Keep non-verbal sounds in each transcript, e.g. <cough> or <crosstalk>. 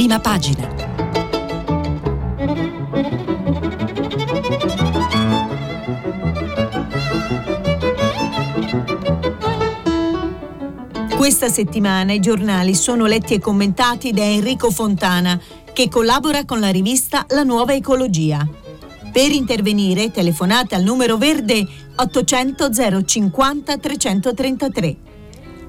prima pagina. Questa settimana i giornali sono letti e commentati da Enrico Fontana, che collabora con la rivista La Nuova Ecologia. Per intervenire telefonate al numero verde 800 050 333.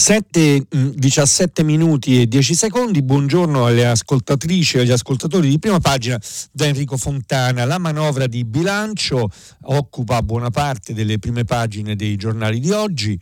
7, 17 minuti e 10 secondi, buongiorno alle ascoltatrici e agli ascoltatori di prima pagina da Enrico Fontana. La manovra di bilancio occupa buona parte delle prime pagine dei giornali di oggi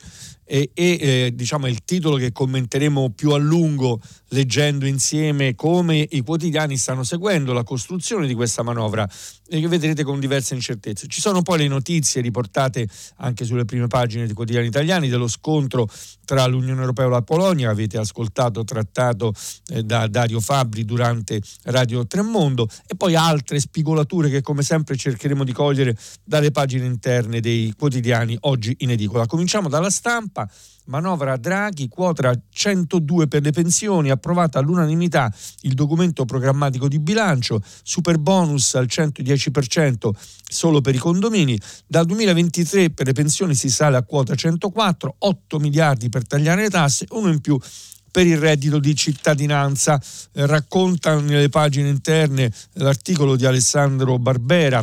e, e eh, diciamo il titolo che commenteremo più a lungo leggendo insieme come i quotidiani stanno seguendo la costruzione di questa manovra e che vedrete con diverse incertezze. Ci sono poi le notizie riportate anche sulle prime pagine dei quotidiani italiani dello scontro tra l'Unione Europea e la Polonia, avete ascoltato trattato eh, da Dario Fabri durante Radio Tremondo. E poi altre spigolature che come sempre cercheremo di cogliere dalle pagine interne dei quotidiani oggi in edicola. Cominciamo dalla stampa manovra Draghi, quota 102 per le pensioni, approvata all'unanimità il documento programmatico di bilancio, super bonus al 110% solo per i condomini, dal 2023 per le pensioni si sale a quota 104, 8 miliardi per tagliare le tasse, uno in più per il reddito di cittadinanza. Eh, racconta nelle pagine interne l'articolo di Alessandro Barbera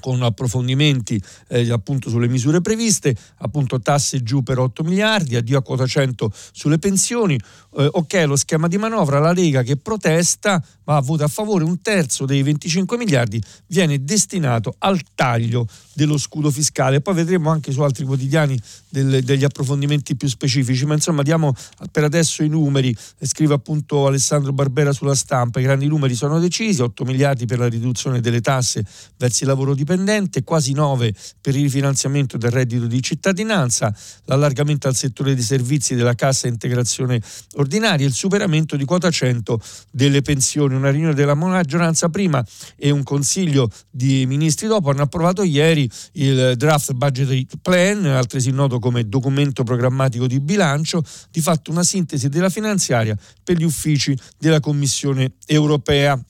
con approfondimenti eh, appunto sulle misure previste, appunto tasse giù per 8 miliardi, addio a quota 100 sulle pensioni, eh, ok lo schema di manovra, la Lega che protesta ma vota a favore, un terzo dei 25 miliardi viene destinato al taglio dello scudo fiscale. Poi vedremo anche su altri quotidiani del, degli approfondimenti più specifici, ma insomma diamo per adesso i numeri, scrive appunto Alessandro Barbera sulla stampa, i grandi numeri sono decisi, 8 miliardi per la riduzione delle tasse verso il lavoro dipendente, quasi 9 per il rifinanziamento del reddito di cittadinanza, l'allargamento al settore dei servizi della cassa integrazione ordinaria, il superamento di quota 100 delle pensioni. Una riunione della maggioranza prima e un consiglio di ministri dopo hanno approvato ieri il draft budget plan, altresì noto come documento programmatico di bilancio, di fatto una sintesi della finanziaria per gli uffici della Commissione europea.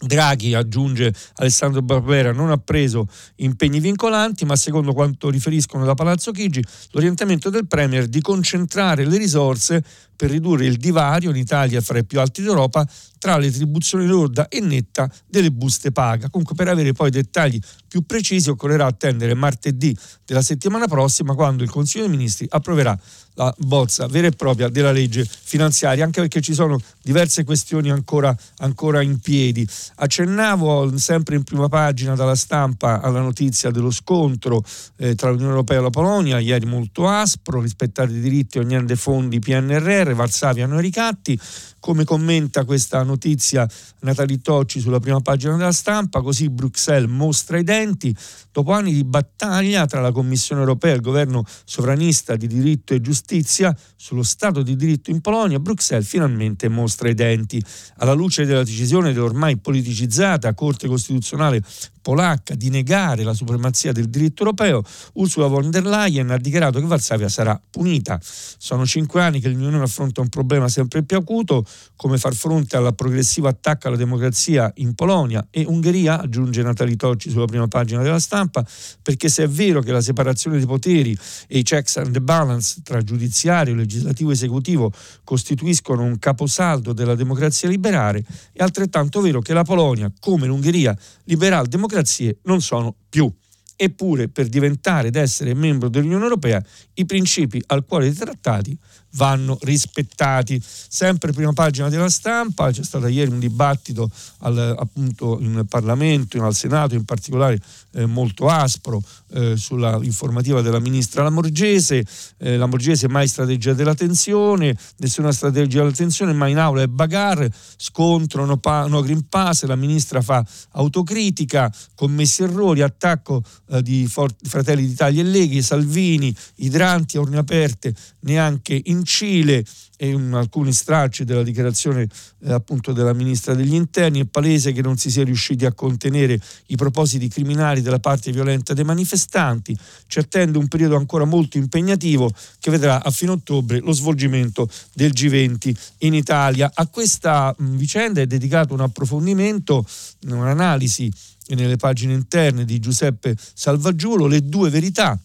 Draghi, aggiunge Alessandro Barbera, non ha preso impegni vincolanti, ma secondo quanto riferiscono da Palazzo Chigi, l'orientamento del Premier è di concentrare le risorse per ridurre il divario in Italia fra i più alti d'Europa tra le retribuzioni lorda e netta delle buste paga. Comunque per avere poi dettagli più precisi occorrerà attendere martedì della settimana prossima quando il Consiglio dei Ministri approverà la bozza vera e propria della legge finanziaria, anche perché ci sono diverse questioni ancora, ancora in piedi. Accennavo sempre in prima pagina dalla stampa alla notizia dello scontro eh, tra l'Unione Europea e la Polonia, ieri molto aspro, rispettare i diritti ogni anno fondi PNRR, Varsavia hanno ricatti, come commenta questa notizia Natali Tocci sulla prima pagina della stampa, così Bruxelles mostra i denti, dopo anni di battaglia tra la Commissione europea e il governo sovranista di diritto e giustizia sullo Stato di diritto in Polonia, Bruxelles finalmente mostra i denti. Alla luce della decisione dell'ormai politicizzata Corte Costituzionale polacca di negare la supremazia del diritto europeo, Ursula von der Leyen ha dichiarato che Varsavia sarà punita. Sono cinque anni che l'Unione affronta un problema sempre più acuto, come far fronte al progressivo attacco alla democrazia in Polonia e Ungheria, aggiunge Natali Tocci sulla prima pagina della stampa, perché se è vero che la separazione dei poteri e i checks and the balance tra giudiziario, legislativo e esecutivo costituiscono un caposaldo della democrazia liberale, è altrettanto vero che la Polonia, come l'Ungheria, liberal democratica, democrazie non sono più. Eppure, per diventare ed essere membro dell'Unione Europea, i principi al quale i trattati vanno rispettati. Sempre prima pagina della stampa, c'è stato ieri un dibattito al, appunto in Parlamento, al Senato in particolare eh, molto aspro eh, sulla informativa della ministra Lamorgese, eh, Lamorgese mai strategia della tensione, nessuna strategia della tensione, ma in aula è bagarre, scontro, no, pa, no Green Pass, la ministra fa autocritica, commessi errori, attacco eh, di For- Fratelli d'Italia e Leghi, Salvini, idranti a urne aperte neanche in in Cile e in alcuni stracci della dichiarazione eh, appunto della ministra degli interni. È palese che non si sia riusciti a contenere i propositi criminali della parte violenta dei manifestanti ci attende un periodo ancora molto impegnativo che vedrà a fine ottobre lo svolgimento del G20 in Italia. A questa mh, vicenda è dedicato un approfondimento un'analisi nelle pagine interne di Giuseppe Salvaggiulo le due verità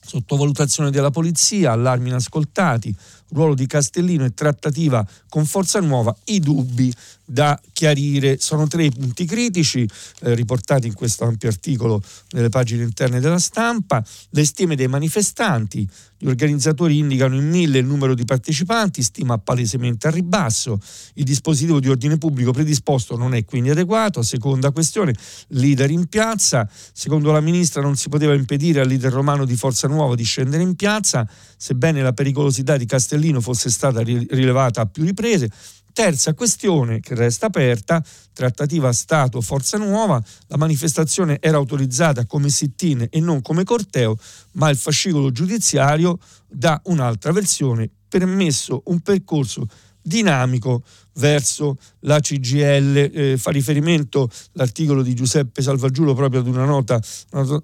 sottovalutazione della polizia, allarmi inascoltati, ruolo di Castellino e trattativa con Forza Nuova, i dubbi da chiarire. Sono tre i punti critici eh, riportati in questo ampio articolo nelle pagine interne della stampa, le stime dei manifestanti, gli organizzatori indicano in mille il numero di partecipanti, stima palesemente a ribasso, il dispositivo di ordine pubblico predisposto non è quindi adeguato, seconda questione, leader in piazza, secondo la ministra non si poteva impedire al leader romano di Forza Nuova di scendere in piazza, sebbene la pericolosità di Castellino fosse stata rilevata a più riprese, Terza questione che resta aperta, trattativa Stato-Forza Nuova, la manifestazione era autorizzata come sit-in e non come corteo, ma il fascicolo giudiziario dà un'altra versione, permesso un percorso dinamico verso la CGL. Eh, fa riferimento l'articolo di Giuseppe Salvaggiulo proprio ad una nota,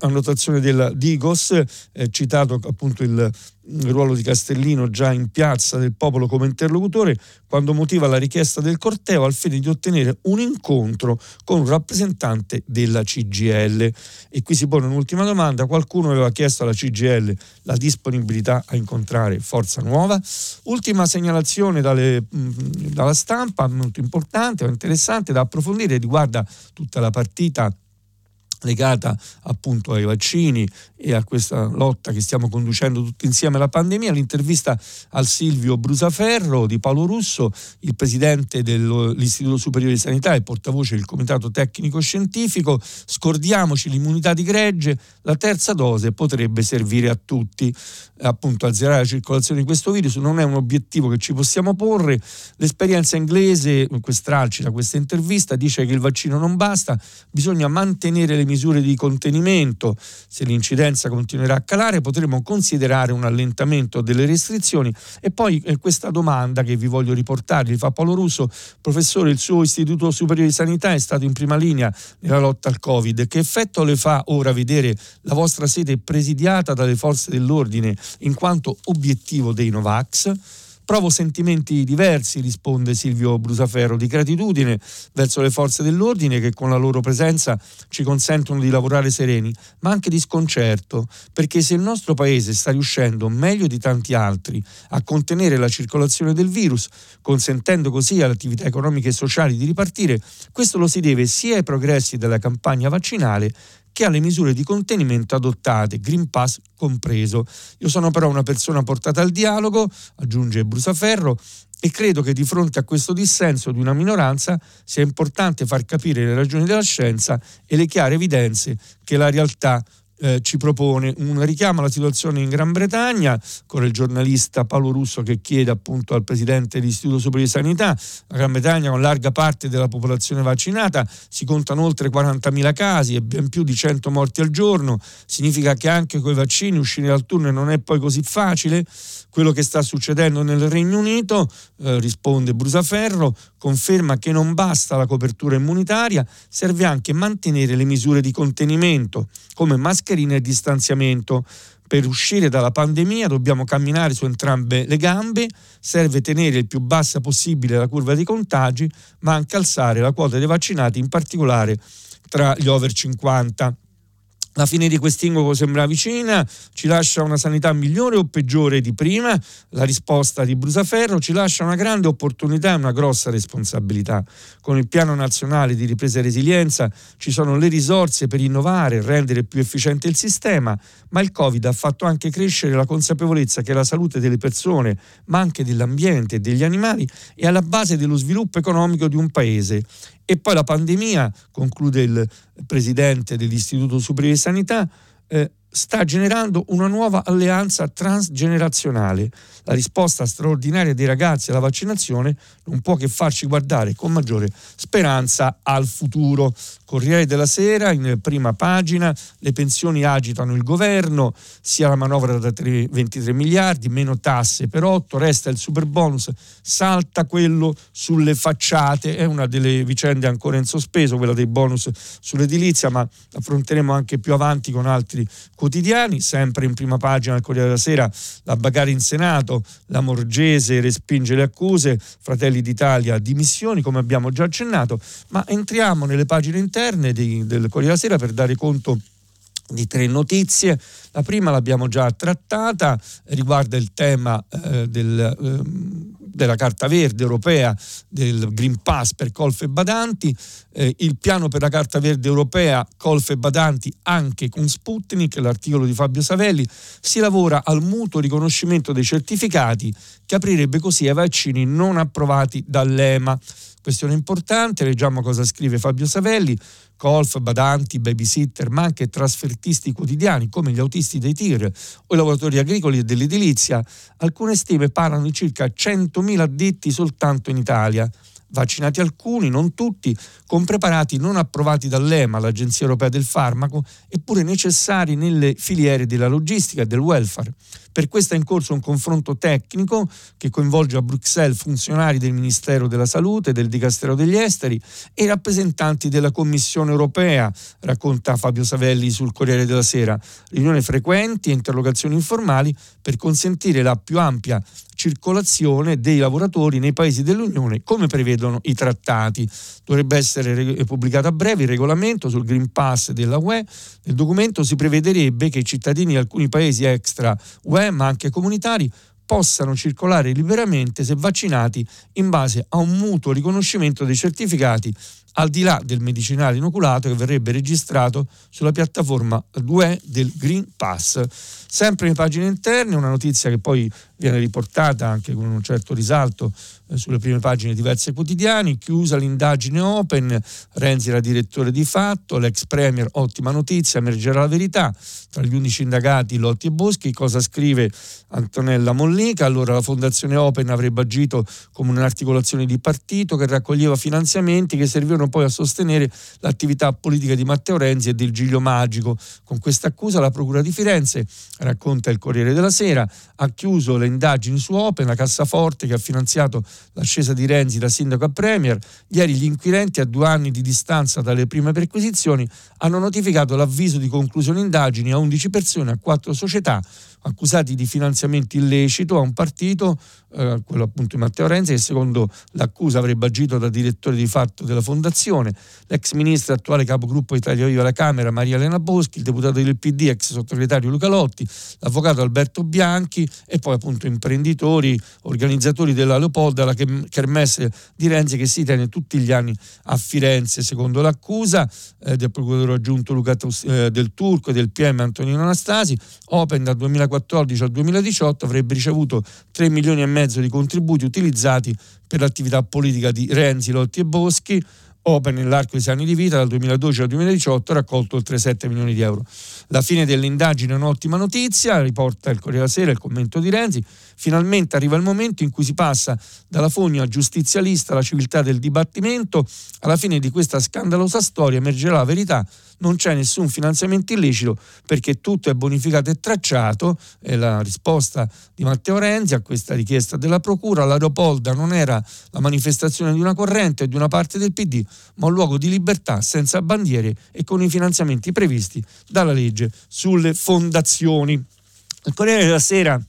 annotazione della Digos, eh, citato appunto il, il ruolo di Castellino già in piazza del popolo come interlocutore, quando motiva la richiesta del corteo al fine di ottenere un incontro con un rappresentante della CGL. E qui si pone un'ultima domanda, qualcuno aveva chiesto alla CGL la disponibilità a incontrare Forza Nuova? Ultima segnalazione dalle, dalla stampa, molto importante o interessante da approfondire, riguarda tutta la partita legata appunto ai vaccini e a questa lotta che stiamo conducendo tutti insieme alla pandemia, l'intervista al Silvio Brusaferro di Paolo Russo, il presidente dell'Istituto Superiore di Sanità e portavoce del Comitato Tecnico Scientifico, scordiamoci l'immunità di gregge, la terza dose potrebbe servire a tutti, appunto azzerare la circolazione di questo virus non è un obiettivo che ci possiamo porre, l'esperienza inglese, quest'alci da questa intervista, dice che il vaccino non basta, bisogna mantenere le misure di contenimento, se l'incidenza continuerà a calare potremo considerare un allentamento delle restrizioni e poi eh, questa domanda che vi voglio riportare, li fa Paolo Russo, professore, il suo Istituto Superiore di Sanità è stato in prima linea nella lotta al Covid, che effetto le fa ora vedere la vostra sede presidiata dalle forze dell'ordine in quanto obiettivo dei Novax? Provo sentimenti diversi, risponde Silvio Brusaferro, di gratitudine verso le forze dell'ordine che con la loro presenza ci consentono di lavorare sereni, ma anche di sconcerto, perché se il nostro paese sta riuscendo meglio di tanti altri a contenere la circolazione del virus, consentendo così alle attività economiche e sociali di ripartire, questo lo si deve sia ai progressi della campagna vaccinale che alle misure di contenimento adottate, Green Pass compreso. Io sono però una persona portata al dialogo, aggiunge Brusaferro, e credo che di fronte a questo dissenso di una minoranza sia importante far capire le ragioni della scienza e le chiare evidenze che la realtà eh, ci propone un richiamo alla situazione in Gran Bretagna con il giornalista Paolo Russo che chiede appunto al presidente dell'Istituto Superiore di Sanità la Gran Bretagna con larga parte della popolazione vaccinata si contano oltre 40.000 casi e ben più di 100 morti al giorno significa che anche con i vaccini uscire dal tunnel non è poi così facile. Quello che sta succedendo nel Regno Unito eh, risponde Brusaferro conferma che non basta la copertura immunitaria serve anche mantenere le misure di contenimento come mascherine e distanziamento. Per uscire dalla pandemia dobbiamo camminare su entrambe le gambe, serve tenere il più bassa possibile la curva dei contagi, ma anche alzare la quota dei vaccinati, in particolare tra gli over 50. La fine di quest'incubo sembra vicina, ci lascia una sanità migliore o peggiore di prima? La risposta di Brusaferro ci lascia una grande opportunità e una grossa responsabilità. Con il piano nazionale di ripresa e resilienza ci sono le risorse per innovare e rendere più efficiente il sistema, ma il Covid ha fatto anche crescere la consapevolezza che la salute delle persone, ma anche dell'ambiente e degli animali, è alla base dello sviluppo economico di un paese e poi la pandemia, conclude il presidente dell'Istituto Superiore di Sanità, eh, sta generando una nuova alleanza transgenerazionale. La risposta straordinaria dei ragazzi alla vaccinazione non può che farci guardare con maggiore speranza al futuro. Corriere della Sera, in prima pagina, le pensioni agitano il governo, sia la manovra da 3, 23 miliardi, meno tasse per 8, resta il super bonus, salta quello sulle facciate, è una delle vicende ancora in sospeso, quella dei bonus sull'edilizia, ma affronteremo anche più avanti con altri quotidiani, sempre in prima pagina del Corriere della Sera, la Bagari in Senato, la Morgese respinge le accuse, Fratelli d'Italia dimissioni, come abbiamo già accennato, ma entriamo nelle pagine interne di, del Corriere della Sera per dare conto di tre notizie. La prima l'abbiamo già trattata, riguarda il tema eh, del, eh, della Carta Verde europea, del Green Pass per Colf e Badanti, eh, il piano per la Carta Verde europea Colf e Badanti anche con Sputnik, l'articolo di Fabio Savelli, si lavora al mutuo riconoscimento dei certificati che aprirebbe così ai vaccini non approvati dall'EMA. Questione importante, leggiamo cosa scrive Fabio Savelli. Golf, badanti, babysitter, ma anche trasfertisti quotidiani come gli autisti dei tir o i lavoratori agricoli e dell'edilizia, alcune stime parlano di circa 100.000 addetti soltanto in Italia. Vaccinati alcuni, non tutti, con preparati non approvati dall'EMA, l'Agenzia Europea del Farmaco, eppure necessari nelle filiere della logistica e del welfare. Per questo è in corso un confronto tecnico che coinvolge a Bruxelles funzionari del Ministero della Salute, del Dicastero degli Esteri e rappresentanti della Commissione europea, racconta Fabio Savelli sul Corriere della Sera. Riunioni frequenti e interrogazioni informali per consentire la più ampia circolazione dei lavoratori nei paesi dell'Unione come prevedono i trattati. Dovrebbe essere pubblicato a breve il regolamento sul Green Pass della UE. Nel documento si prevederebbe che i cittadini di alcuni paesi extra UE, ma anche comunitari, possano circolare liberamente se vaccinati in base a un mutuo riconoscimento dei certificati al di là del medicinale inoculato che verrebbe registrato sulla piattaforma 2 del Green Pass. Sempre in pagine interne, una notizia che poi viene riportata anche con un certo risalto sulle prime pagine di diversi quotidiani, chiusa l'indagine Open, Renzi era direttore di fatto, l'ex premier ottima notizia, emergerà la verità, tra gli unici indagati Lotti e Boschi, cosa scrive Antonella Mollica, allora la fondazione Open avrebbe agito come un'articolazione di partito che raccoglieva finanziamenti che servivano poi a sostenere l'attività politica di Matteo Renzi e del Giglio Magico. Con questa accusa la Procura di Firenze, racconta il Corriere della Sera, ha chiuso le indagini su Open, la cassaforte che ha finanziato l'ascesa di Renzi da sindaco a premier. Ieri gli inquirenti, a due anni di distanza dalle prime perquisizioni, hanno notificato l'avviso di conclusione indagini a 11 persone, a 4 società accusati di finanziamento illecito a un partito, eh, quello appunto di Matteo Renzi, che secondo l'accusa avrebbe agito da direttore di fatto della fondazione, l'ex ministro attuale capogruppo Italia Viva alla Camera Maria Elena Boschi, il deputato del PD, ex sottosegretario Luca Lotti, l'avvocato Alberto Bianchi e poi appunto imprenditori, organizzatori della Leopolda, la kermesse di Renzi che si tiene tutti gli anni a Firenze, secondo l'accusa eh, del procuratore aggiunto Luca eh, del Turco e del PM Antonino Anastasi, Open dal 2014 2014 al 2018 avrebbe ricevuto 3 milioni e mezzo di contributi utilizzati per l'attività politica di Renzi, Lotti e Boschi. Open nell'arco di sei anni di vita, dal 2012 al 2018, ha raccolto oltre 7 milioni di euro. La fine dell'indagine è un'ottima notizia, riporta il Corriere della Sera il commento di Renzi. Finalmente arriva il momento in cui si passa dalla fogna giustizialista alla civiltà del dibattimento. Alla fine di questa scandalosa storia emergerà la verità non c'è nessun finanziamento illecito perché tutto è bonificato e tracciato, è la risposta di Matteo Renzi a questa richiesta della Procura, l'aeropolda non era la manifestazione di una corrente o di una parte del PD, ma un luogo di libertà senza bandiere e con i finanziamenti previsti dalla legge sulle fondazioni. Il Corriere della Sera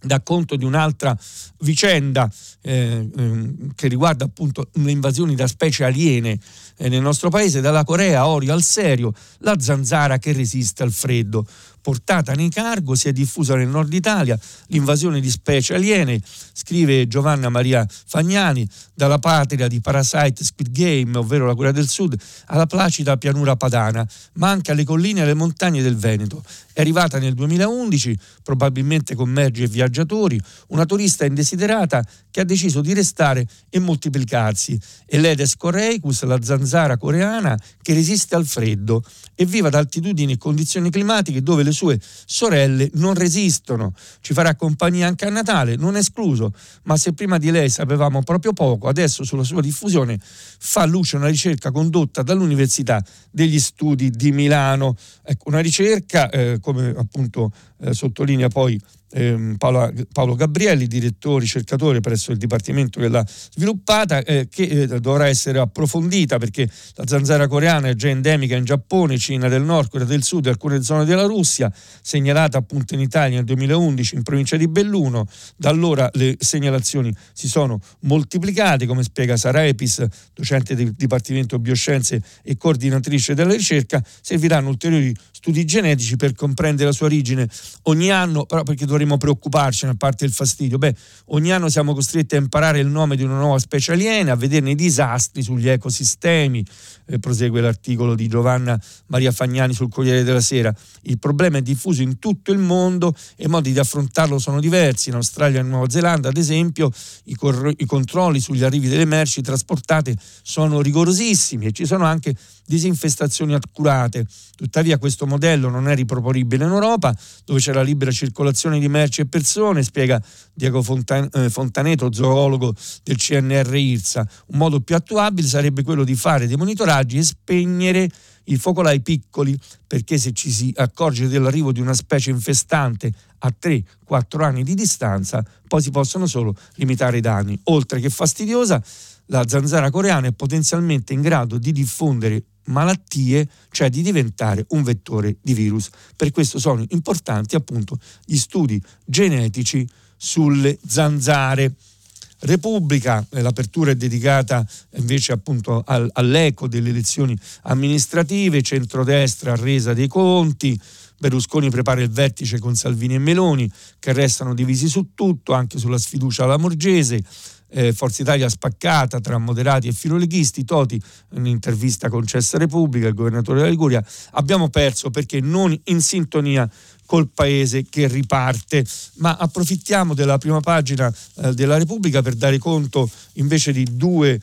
dà conto di un'altra vicenda eh, ehm, che riguarda appunto le invasioni da specie aliene eh, nel nostro paese, dalla Corea Orio al serio, la zanzara che resiste al freddo portata nei cargo, si è diffusa nel nord Italia, l'invasione di specie aliene, scrive Giovanna Maria Fagnani, dalla patria di Parasite Squid Game, ovvero la Corea del Sud, alla placida pianura padana, ma anche alle colline e alle montagne del Veneto. È arrivata nel 2011, probabilmente con merci e viaggi viaggiatori, una turista indesiderata che ha deciso di restare e moltiplicarsi. E l'Edes coreicus, la zanzara coreana che resiste al freddo e vive ad altitudini e condizioni climatiche dove le sue sorelle non resistono. Ci farà compagnia anche a Natale, non escluso, ma se prima di lei sapevamo proprio poco, adesso sulla sua diffusione fa luce una ricerca condotta dall'Università degli Studi di Milano. Ecco, una ricerca, eh, come appunto eh, sottolinea poi ehm, Paolo, Paolo, Gabrielli, direttore ricercatore presso il Dipartimento che l'ha sviluppata, eh, che eh, dovrà essere approfondita perché la zanzara coreana è già endemica in Giappone, Cina del Nord, Corea del Sud e alcune zone della Russia, segnalata appunto in Italia nel 2011 in provincia di Belluno. Da allora le segnalazioni si sono moltiplicate, come spiega Sara Epis, docente del Dipartimento Bioscienze e coordinatrice della ricerca, serviranno ulteriori studi genetici per comprendere la sua origine. Ogni anno, però perché dovremmo preoccuparcene a parte il fastidio? Beh, ogni anno siamo costretti a imparare il nome di una nuova specie aliena, a vederne i disastri sugli ecosistemi, eh, prosegue l'articolo di Giovanna Maria Fagnani sul Corriere della Sera. Il problema è diffuso in tutto il mondo e i modi di affrontarlo sono diversi. In Australia e Nuova Zelanda, ad esempio, i, cor- i controlli sugli arrivi delle merci trasportate sono rigorosissimi e ci sono anche disinfestazioni accurate. Tuttavia questo modello non è riproponibile in Europa, dove c'è la libera circolazione di merci e persone, spiega Diego eh, Fontaneto, zoologo del CNR IRSA. Un modo più attuabile sarebbe quello di fare dei monitoraggi e spegnere i focolai piccoli, perché se ci si accorge dell'arrivo di una specie infestante a 3-4 anni di distanza, poi si possono solo limitare i danni. Oltre che fastidiosa, la zanzara coreana è potenzialmente in grado di diffondere malattie, cioè di diventare un vettore di virus. Per questo sono importanti appunto gli studi genetici sulle zanzare. Repubblica, eh, l'apertura è dedicata invece appunto al, all'eco delle elezioni amministrative, centrodestra resa dei conti, Berlusconi prepara il vertice con Salvini e Meloni che restano divisi su tutto, anche sulla sfiducia alla Morgese eh, Forza Italia spaccata tra moderati e filoleghisti, Toti, un'intervista concessa Repubblica, il governatore della Liguria, abbiamo perso perché non in sintonia col paese che riparte. Ma approfittiamo della prima pagina eh, della Repubblica per dare conto invece di due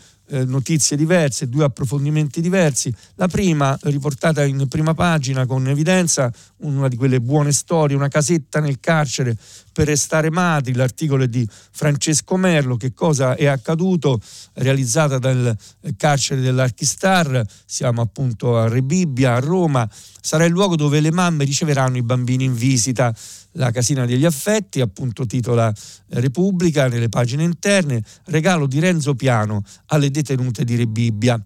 notizie diverse, due approfondimenti diversi. La prima riportata in prima pagina con evidenza, una di quelle buone storie, una casetta nel carcere per restare madri, l'articolo è di Francesco Merlo, che cosa è accaduto, realizzata dal carcere dell'Archistar, siamo appunto a Rebibbia, a Roma, sarà il luogo dove le mamme riceveranno i bambini in visita la casina degli affetti, appunto titola Repubblica nelle pagine interne, regalo di Renzo Piano alle detenute di Rebibbia.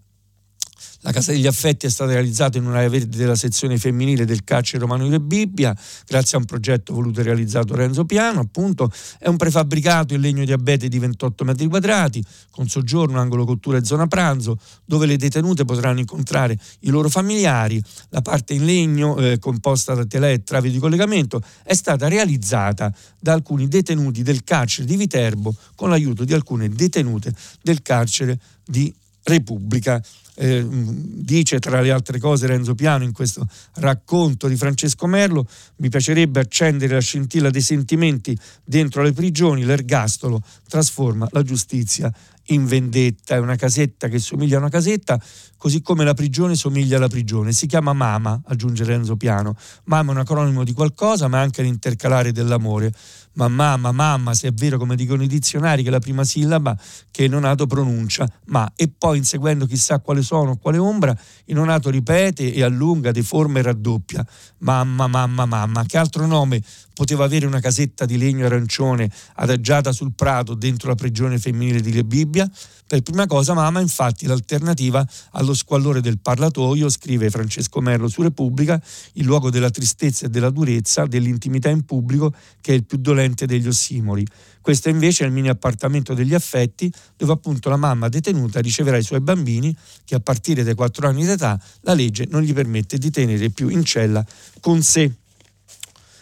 La Casa degli Affetti è stata realizzata in un'area verde della sezione femminile del carcere romano di Bibbia, grazie a un progetto voluto e realizzato Renzo Piano, appunto. È un prefabbricato in legno di abete di 28 metri quadrati, con soggiorno, angolo cottura e zona pranzo, dove le detenute potranno incontrare i loro familiari. La parte in legno, eh, composta da telè e travi di collegamento, è stata realizzata da alcuni detenuti del carcere di Viterbo con l'aiuto di alcune detenute del carcere di Repubblica eh, dice tra le altre cose Renzo Piano in questo racconto di Francesco Merlo, mi piacerebbe accendere la scintilla dei sentimenti dentro le prigioni, l'ergastolo trasforma la giustizia in vendetta, è una casetta che somiglia a una casetta, così come la prigione somiglia alla prigione. Si chiama Mama, aggiunge Renzo Piano. Mama è un acronimo di qualcosa, ma è anche l'intercalare dell'amore ma mamma, mamma, se è vero come dicono i dizionari che la prima sillaba che il nonato pronuncia, ma e poi inseguendo chissà quale suono o quale ombra, il nonato ripete e allunga, deforma e raddoppia. Mamma, mamma, mamma, che altro nome poteva avere una casetta di legno arancione adagiata sul prato dentro la prigione femminile di Le Bibbia? Per prima cosa, mamma, infatti, l'alternativa allo squallore del parlatoio, scrive Francesco Merlo su Repubblica, il luogo della tristezza e della durezza, dell'intimità in pubblico, che è il più dolente degli ossimori. Questo invece è il mini appartamento degli affetti, dove appunto la mamma detenuta riceverà i suoi bambini, che a partire dai 4 anni d'età la legge non gli permette di tenere più in cella con sé.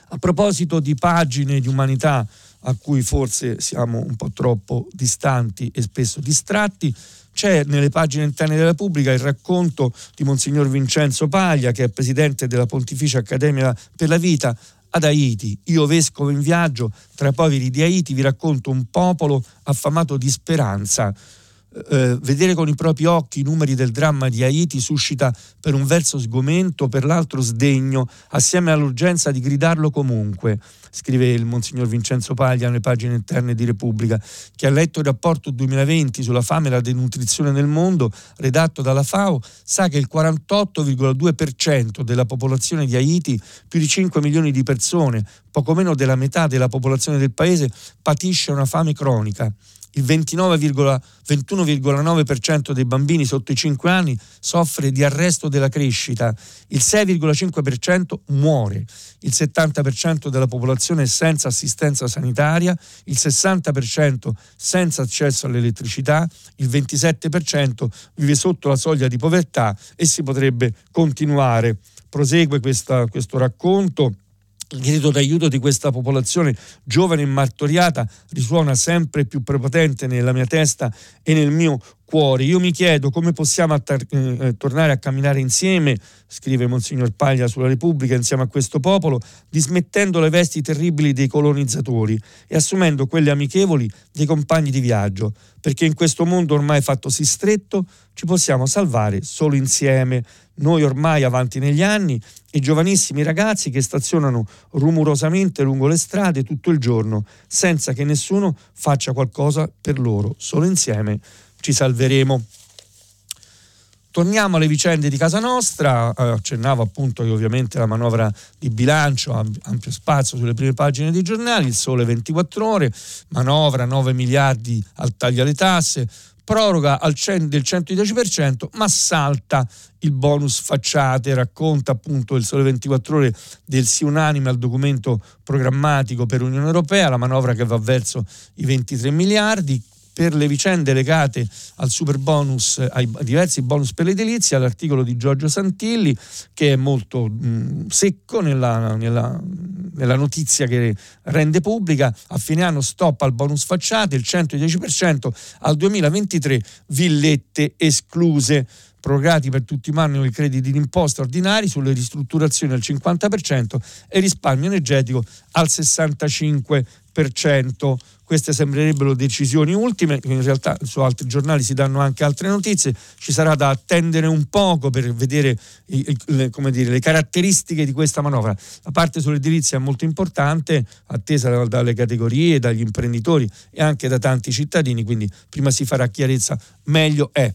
A proposito di pagine di umanità, a cui forse siamo un po' troppo distanti e spesso distratti. C'è nelle pagine interne della Repubblica il racconto di Monsignor Vincenzo Paglia, che è presidente della Pontificia Accademia per la Vita, ad Haiti. Io, vescovo in viaggio tra i poveri di Haiti, vi racconto un popolo affamato di speranza. Eh, vedere con i propri occhi i numeri del dramma di Haiti suscita per un verso sgomento, per l'altro sdegno, assieme all'urgenza di gridarlo comunque, scrive il Monsignor Vincenzo Paglia nelle pagine interne di Repubblica, che ha letto il rapporto 2020 sulla fame e la denutrizione nel mondo, redatto dalla FAO, sa che il 48,2% della popolazione di Haiti, più di 5 milioni di persone, poco meno della metà della popolazione del paese, patisce una fame cronica il 21,9% dei bambini sotto i 5 anni soffre di arresto della crescita, il 6,5% muore, il 70% della popolazione è senza assistenza sanitaria, il 60% senza accesso all'elettricità, il 27% vive sotto la soglia di povertà e si potrebbe continuare. Prosegue questa, questo racconto il grido d'aiuto di questa popolazione giovane e martoriata risuona sempre più prepotente nella mia testa e nel mio cuore. Io mi chiedo come possiamo attar- eh, tornare a camminare insieme, scrive Monsignor Paglia sulla Repubblica, insieme a questo popolo, dismettendo le vesti terribili dei colonizzatori e assumendo quelle amichevoli dei compagni di viaggio, perché in questo mondo ormai fattosi stretto ci possiamo salvare solo insieme noi ormai avanti negli anni, i giovanissimi ragazzi che stazionano rumorosamente lungo le strade tutto il giorno, senza che nessuno faccia qualcosa per loro. Solo insieme ci salveremo. Torniamo alle vicende di casa nostra, eh, accennavo appunto che ovviamente la manovra di bilancio ha ampio spazio sulle prime pagine dei giornali, il sole 24 ore, manovra 9 miliardi al taglio alle tasse, proroga al cen- del 110%, ma salta il bonus facciate, racconta appunto il Sole 24 ore del sì unanime al documento programmatico per l'Unione Europea, la manovra che va verso i 23 miliardi, per le vicende legate al super bonus, ai diversi bonus per l'edilizia, l'articolo di Giorgio Santilli che è molto mh, secco nella, nella, nella, notizia che rende pubblica. A fine anno stop al bonus facciate, il 110% al 2023, villette escluse prorogati per tutti i manuali crediti d'imposta ordinari sulle ristrutturazioni al 50% e risparmio energetico al 65%. Queste sembrerebbero decisioni ultime, in realtà su altri giornali si danno anche altre notizie, ci sarà da attendere un poco per vedere dire, le caratteristiche di questa manovra. La parte sull'edilizia è molto importante, attesa dalle categorie, dagli imprenditori e anche da tanti cittadini, quindi prima si farà chiarezza meglio è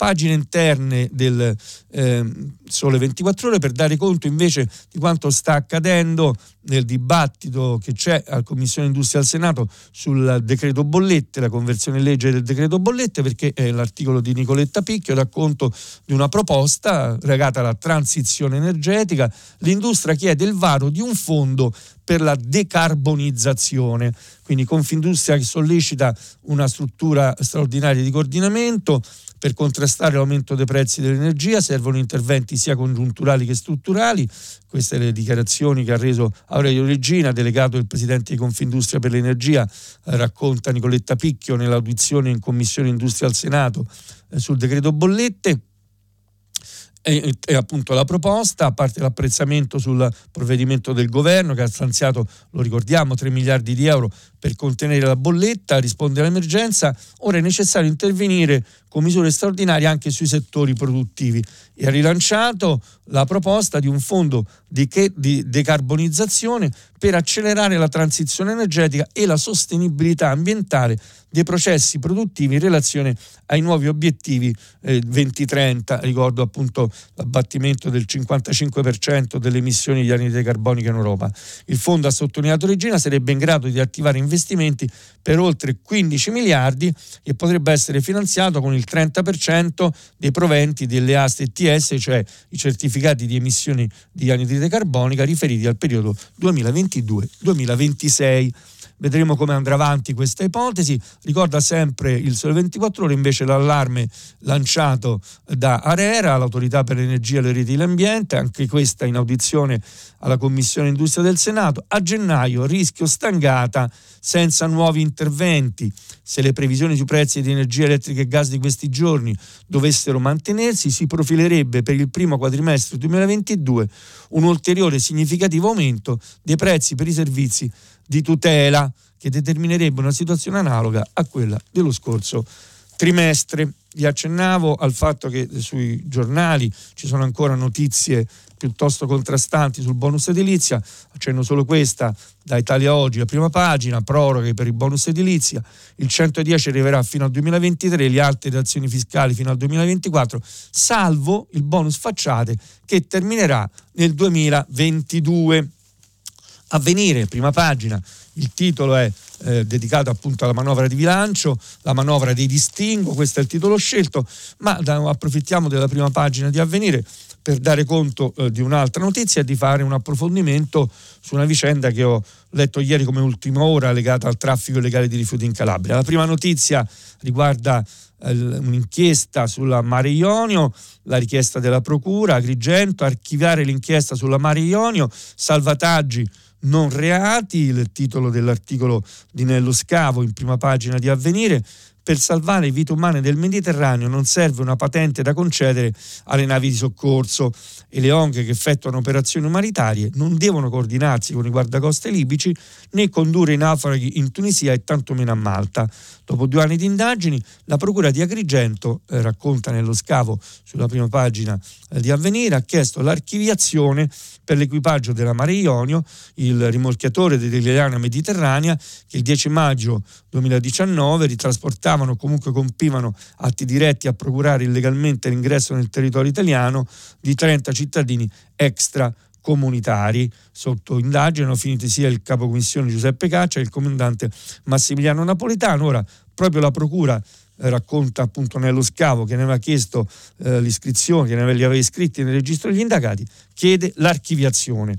pagine interne del eh, Sole 24 Ore per dare conto invece di quanto sta accadendo nel dibattito che c'è alla Commissione Industria al Senato sul decreto bollette, la conversione in legge del decreto bollette, perché è l'articolo di Nicoletta Picchio dà conto di una proposta legata alla transizione energetica. L'industria chiede il varo di un fondo per la decarbonizzazione. Quindi Confindustria che sollecita una struttura straordinaria di coordinamento per contrastare l'aumento dei prezzi dell'energia servono interventi sia congiunturali che strutturali. Queste le dichiarazioni che ha reso Aurelio Regina, delegato del Presidente di Confindustria per l'Energia, eh, racconta Nicoletta Picchio nell'audizione in Commissione Industria al Senato eh, sul decreto bollette è, è, appunto la proposta, a parte l'apprezzamento sul provvedimento del governo che ha stanziato, lo ricordiamo, 3 miliardi di euro per contenere la bolletta, rispondere all'emergenza, ora è necessario intervenire con misure straordinarie anche sui settori produttivi. E ha rilanciato la proposta di un fondo di, che, di decarbonizzazione per accelerare la transizione energetica e la sostenibilità ambientale dei processi produttivi in relazione ai nuovi obiettivi eh, 2030, ricordo appunto l'abbattimento del 55% delle emissioni di anidride carbonica in Europa. Il fondo, ha sottolineato Regina, sarebbe in grado di attivare investimenti per oltre 15 miliardi e potrebbe essere finanziato con il 30% dei proventi delle aste ETS, cioè i certificati di emissioni di anidride carbonica riferiti al periodo 2022-2026. Vedremo come andrà avanti questa ipotesi. Ricorda sempre il Sole 24 Ore invece l'allarme lanciato da Arera, l'autorità per l'energia, le reti e l'ambiente, anche questa in audizione alla Commissione Industria del Senato. A gennaio rischio stangata senza nuovi interventi. Se le previsioni sui prezzi di energia elettrica e gas di questi giorni dovessero mantenersi, si profilerebbe per il primo quadrimestre 2022 un ulteriore significativo aumento dei prezzi per i servizi di tutela che determinerebbe una situazione analoga a quella dello scorso trimestre. Vi accennavo al fatto che sui giornali ci sono ancora notizie piuttosto contrastanti sul bonus edilizia, accenno solo questa da Italia Oggi, la prima pagina, proroghe per il bonus edilizia, il 110 arriverà fino al 2023, le altre azioni fiscali fino al 2024, salvo il bonus facciate che terminerà nel 2022. Avvenire, prima pagina, il titolo è eh, dedicato appunto alla manovra di bilancio, la manovra dei distinguo, questo è il titolo scelto, ma da, approfittiamo della prima pagina di Avvenire per dare conto eh, di un'altra notizia e di fare un approfondimento su una vicenda che ho letto ieri come ultima ora legata al traffico illegale di rifiuti in Calabria. La prima notizia riguarda eh, un'inchiesta sulla Mare Ionio, la richiesta della Procura, Agrigento, archiviare l'inchiesta sulla Mare Ionio, salvataggi non reati, il titolo dell'articolo di Nello Scavo in prima pagina di Avvenire, per salvare vite umane del Mediterraneo non serve una patente da concedere alle navi di soccorso e le ONG che effettuano operazioni umanitarie non devono coordinarsi con i guardacoste libici né condurre i naufraghi in Tunisia e tantomeno a Malta. Dopo due anni di indagini, la Procura di Agrigento, eh, racconta nello scavo sulla prima pagina eh, di Avvenire, ha chiesto l'archiviazione per l'equipaggio della Mare Ionio, il rimorchiatore dell'Italiana Mediterranea, che il 10 maggio 2019 ritrasportavano comunque compivano atti diretti a procurare illegalmente l'ingresso nel territorio italiano di 30 cittadini extracomunitari. Sotto indagine hanno finito sia il capo commissione Giuseppe Caccia che il comandante Massimiliano Napolitano. Ora proprio la procura racconta appunto nello scavo che ne aveva chiesto eh, l'iscrizione, che ne aveva, li aveva iscritti nel registro degli indagati, chiede l'archiviazione.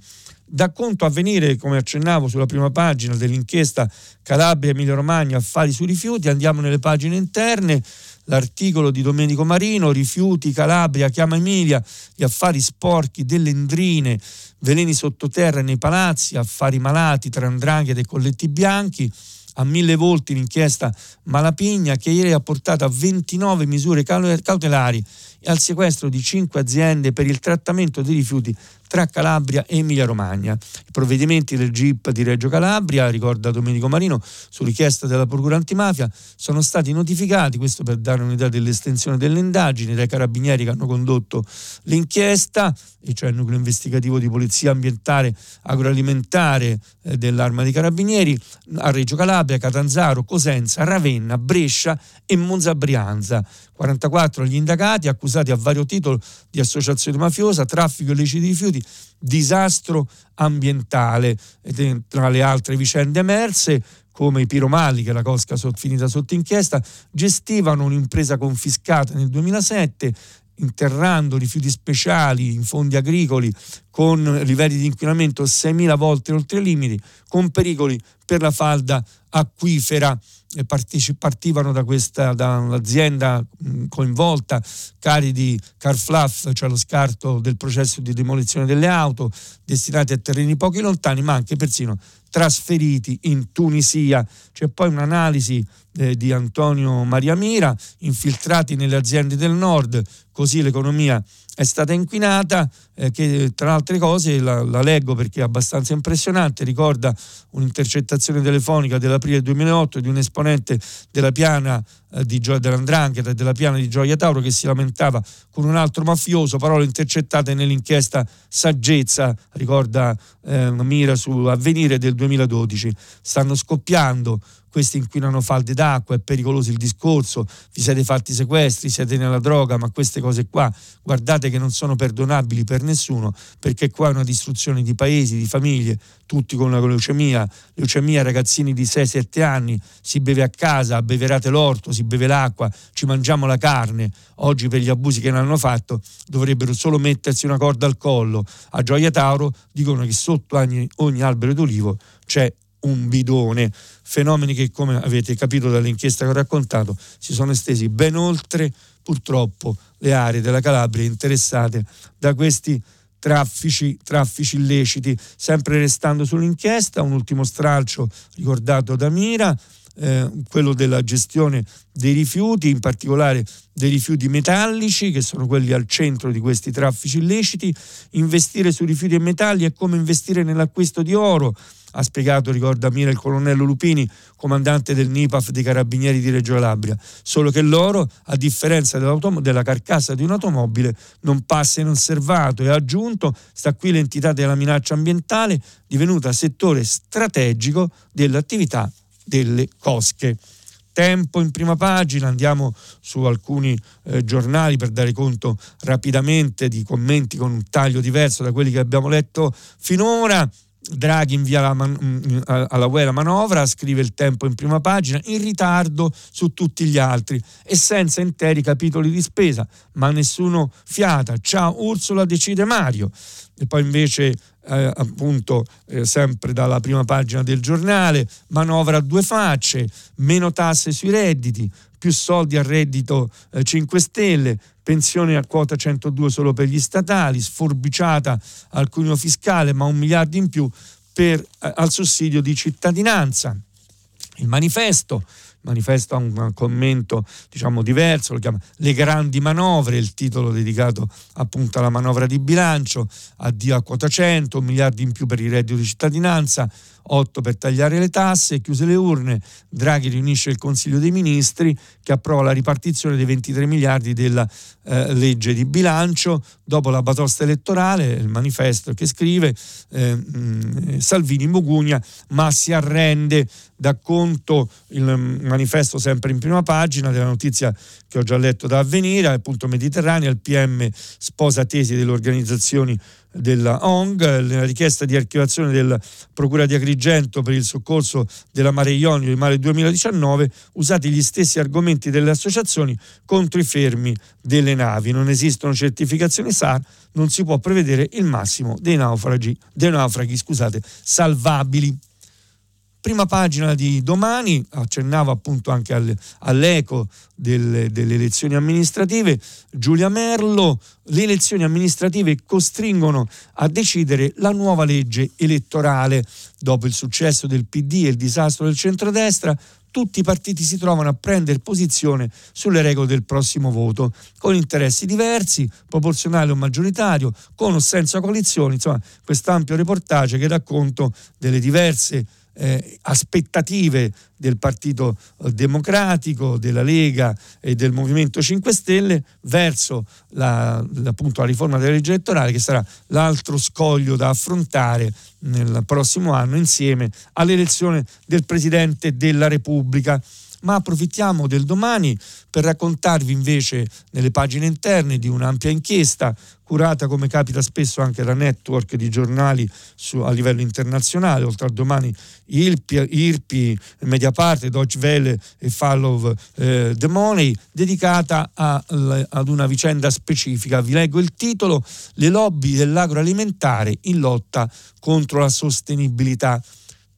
Da conto a venire, come accennavo sulla prima pagina dell'inchiesta Calabria, Emilia Romagna, affari sui rifiuti, andiamo nelle pagine interne, l'articolo di Domenico Marino, rifiuti, Calabria, chiama Emilia, gli affari sporchi delle endrine, veleni sottoterra nei palazzi, affari malati tra andrangheta e colletti bianchi, a mille volti l'inchiesta Malapigna che ieri ha portato a 29 misure cautelari e al sequestro di 5 aziende per il trattamento dei rifiuti tra Calabria e Emilia Romagna. I provvedimenti del GIP di Reggio Calabria, ricorda Domenico Marino, su richiesta della Procura antimafia, sono stati notificati, questo per dare un'idea dell'estensione delle indagini, dai carabinieri che hanno condotto l'inchiesta, e cioè il nucleo investigativo di polizia ambientale agroalimentare eh, dell'arma dei carabinieri, a Reggio Calabria, Catanzaro, Cosenza, Ravenna, Brescia e Monza Brianza. 44 gli indagati accusati a vario titolo di associazione mafiosa, traffico illecito di rifiuti, disastro ambientale. Tra le altre vicende emerse, come i piromali, che la Cosca finita sotto inchiesta, gestivano un'impresa confiscata nel 2007 interrando rifiuti speciali in fondi agricoli con livelli di inquinamento 6.000 volte oltre i limiti, con pericoli per la falda acquifera partivano da questa da un'azienda coinvolta cari di Carfluff, cioè lo scarto del processo di demolizione delle auto destinati a terreni pochi lontani, ma anche persino trasferiti in Tunisia. C'è poi un'analisi eh, di Antonio Maria Mira, infiltrati nelle aziende del nord, così l'economia è stata inquinata, eh, che tra altre cose la, la, leggo perché è abbastanza impressionante, ricorda un'intercettazione telefonica dell'aprile 2008 di un esponente della piana di Gio- dell'Andrangheta e della piana di Gioia Tauro che si lamentava con un altro mafioso, parole intercettate nell'inchiesta Saggezza, ricorda eh, Mira su Avvenire del 2012. Stanno scoppiando questi inquinano falde d'acqua, è pericoloso il discorso, vi siete fatti sequestri, siete nella droga, ma queste cose qua guardate che non sono perdonabili per nessuno, perché qua è una distruzione di paesi, di famiglie, tutti con la leucemia, leucemia ragazzini di 6-7 anni, si beve a casa, beverate l'orto, si beve l'acqua, ci mangiamo la carne, oggi per gli abusi che ne hanno fatto dovrebbero solo mettersi una corda al collo. A Gioia Tauro dicono che sotto ogni, ogni albero d'olivo c'è un bidone. Fenomeni che, come avete capito dall'inchiesta che ho raccontato, si sono estesi ben oltre purtroppo le aree della Calabria interessate da questi traffici, traffici illeciti. Sempre restando sull'inchiesta, un ultimo stralcio ricordato da Mira, eh, quello della gestione dei rifiuti, in particolare dei rifiuti metallici, che sono quelli al centro di questi traffici illeciti. Investire sui rifiuti e metalli è come investire nell'acquisto di oro ha spiegato, ricorda Mira, il colonnello Lupini, comandante del NIPAF dei Carabinieri di Reggio Calabria, solo che l'oro, a differenza della carcassa di un'automobile, non passa inosservato e ha aggiunto, sta qui l'entità della minaccia ambientale, divenuta settore strategico dell'attività delle cosche. Tempo in prima pagina, andiamo su alcuni eh, giornali per dare conto rapidamente di commenti con un taglio diverso da quelli che abbiamo letto finora. Draghi invia la man- mm, alla UE la manovra, scrive il tempo in prima pagina, in ritardo su tutti gli altri e senza interi capitoli di spesa, ma nessuno fiata. Ciao Ursula, decide Mario. E poi invece eh, appunto eh, sempre dalla prima pagina del giornale, manovra a due facce, meno tasse sui redditi, più soldi al reddito eh, 5 Stelle, pensione a quota 102 solo per gli statali, sforbiciata al cuneo fiscale, ma un miliardo in più per, eh, al sussidio di cittadinanza. Il manifesto, manifesto ha un commento diciamo diverso, lo chiama Le grandi manovre, il titolo dedicato appunto alla manovra di bilancio, addio a quota 100, miliardi in più per il reddito di cittadinanza, 8 per tagliare le tasse, chiuse le urne, Draghi riunisce il Consiglio dei Ministri che approva la ripartizione dei 23 miliardi della eh, legge di bilancio, dopo la batosta elettorale, il manifesto che scrive eh, mh, Salvini Mogugna, ma si arrende, da conto il manifesto sempre in prima pagina della notizia che ho già letto da avvenire, appunto Mediterranea, il PM sposa tesi delle organizzazioni della ONG, la richiesta di archiviazione della Procura di Agrigento per il soccorso della Mare Ionio di Mare 2019, usati gli stessi argomenti delle associazioni contro i fermi delle navi. Non esistono certificazioni SAR, non si può prevedere il massimo dei dei naufraghi scusate, salvabili. Prima pagina di domani, accennavo appunto anche all'eco delle, delle, elezioni amministrative, Giulia Merlo, le elezioni amministrative costringono a decidere la nuova legge elettorale. Dopo il successo del PD e il disastro del centrodestra, tutti i partiti si trovano a prendere posizione sulle regole del prossimo voto, con interessi diversi, proporzionale o maggioritario, con o senza coalizioni, insomma, quest'ampio reportage che dà conto delle diverse eh, aspettative del Partito Democratico, della Lega e del Movimento 5 Stelle verso la, appunto, la riforma della legge elettorale che sarà l'altro scoglio da affrontare nel prossimo anno insieme all'elezione del Presidente della Repubblica ma approfittiamo del domani per raccontarvi invece nelle pagine interne di un'ampia inchiesta curata come capita spesso anche da network di giornali su, a livello internazionale, oltre al domani IRPI, IRPI Mediaparte, Deutsche Welle e Follow eh, the Money, dedicata a, ad una vicenda specifica. Vi leggo il titolo, Le lobby dell'agroalimentare in lotta contro la sostenibilità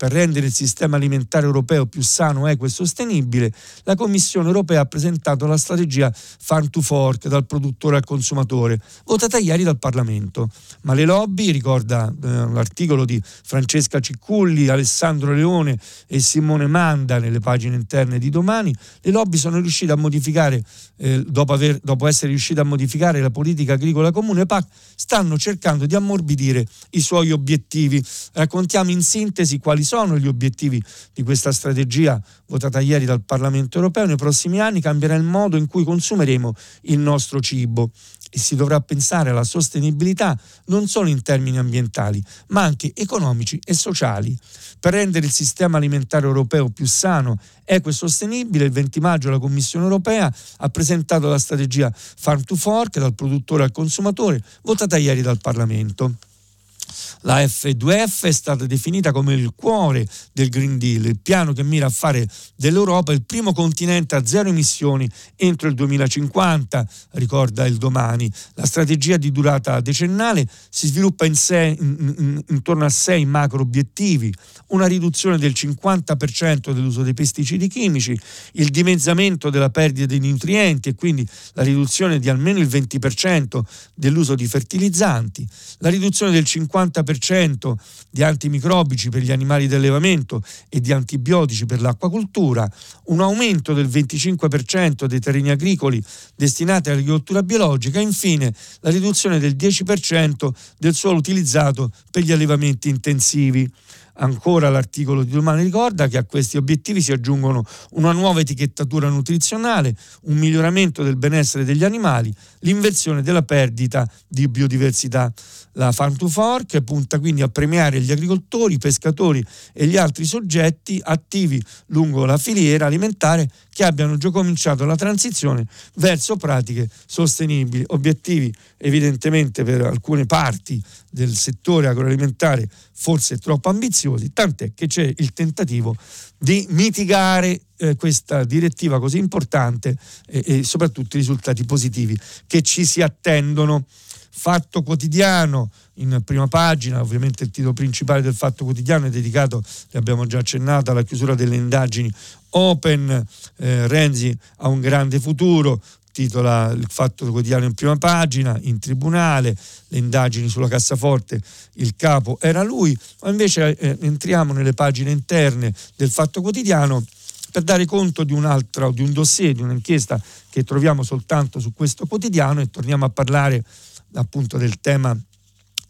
per rendere il sistema alimentare europeo più sano, equo e sostenibile, la Commissione europea ha presentato la strategia Farm to Fork dal produttore al consumatore, votata ieri dal Parlamento. Ma le lobby, ricorda eh, l'articolo di Francesca Cicculli, Alessandro Leone e Simone Manda nelle pagine interne di domani, le lobby sono riuscite a modificare, eh, dopo, aver, dopo essere riuscite a modificare la politica agricola comune PAC, stanno cercando di ammorbidire i suoi obiettivi. Raccontiamo in sintesi quali sono gli obiettivi di questa strategia votata ieri dal Parlamento europeo. Nei prossimi anni cambierà il modo in cui consumeremo il nostro cibo e si dovrà pensare alla sostenibilità non solo in termini ambientali, ma anche economici e sociali. Per rendere il sistema alimentare europeo più sano, equo e sostenibile, il 20 maggio la Commissione europea ha presentato la strategia Farm to Fork dal produttore al consumatore, votata ieri dal Parlamento La F2F è stata definita come il cuore del Green Deal, il piano che mira a fare dell'Europa il primo continente a zero emissioni entro il 2050, ricorda il domani. La strategia di durata decennale si sviluppa in sé, in, in, intorno a sei macro obiettivi, una riduzione del 50% dell'uso dei pesticidi chimici, il dimezzamento della perdita di nutrienti e quindi la riduzione di almeno il 20% dell'uso di fertilizzanti, la riduzione del 50% di antimicrobici per gli animali d'allevamento e di antibiotici per l'acquacultura, un aumento del 25% dei terreni agricoli destinati all'agricoltura biologica e infine la riduzione del 10% del suolo utilizzato per gli allevamenti intensivi. Ancora l'articolo di domani ricorda che a questi obiettivi si aggiungono una nuova etichettatura nutrizionale, un miglioramento del benessere degli animali, l'inversione della perdita di biodiversità. La Farm to Fork punta quindi a premiare gli agricoltori, i pescatori e gli altri soggetti attivi lungo la filiera alimentare che abbiano già cominciato la transizione verso pratiche sostenibili, obiettivi evidentemente per alcune parti del settore agroalimentare forse troppo ambiziosi, tant'è che c'è il tentativo di mitigare eh, questa direttiva così importante e, e soprattutto i risultati positivi che ci si attendono. Fatto quotidiano in prima pagina, ovviamente il titolo principale del Fatto quotidiano è dedicato, le abbiamo già accennato, alla chiusura delle indagini Open, eh, Renzi ha un grande futuro, titola il Fatto quotidiano in prima pagina, in tribunale, le indagini sulla cassaforte, il capo era lui, ma invece eh, entriamo nelle pagine interne del Fatto quotidiano per dare conto di un altro, di un dossier, di un'inchiesta che troviamo soltanto su questo quotidiano e torniamo a parlare appunto del tema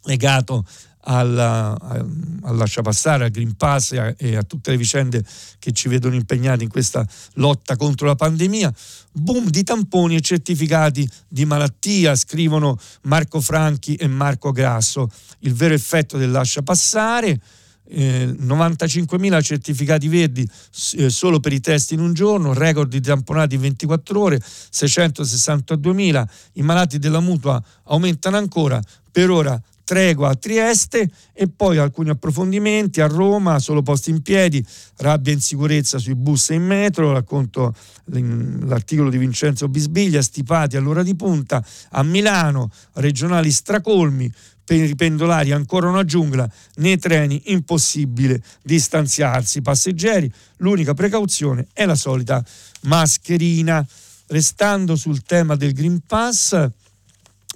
legato al lascia passare, al Green Pass e a, e a, tutte le vicende che ci vedono impegnati in questa lotta contro la pandemia. Boom di tamponi e certificati di malattia, scrivono Marco Franchi e Marco Grasso. Il vero effetto del lascia passare. Eh, 95.000 certificati verdi eh, solo per i test in un giorno, record di tamponati in 24 ore, 662.000, i malati della mutua aumentano ancora, per ora tregua a Trieste e poi alcuni approfondimenti a Roma, solo posti in piedi, rabbia e insicurezza sui bus e in metro, racconto l'articolo di Vincenzo Bisbiglia, stipati all'ora di punta, a Milano, regionali stracolmi, per i pendolari ancora una giungla, nei treni impossibile distanziarsi, passeggeri, l'unica precauzione è la solita mascherina. Restando sul tema del Green Pass,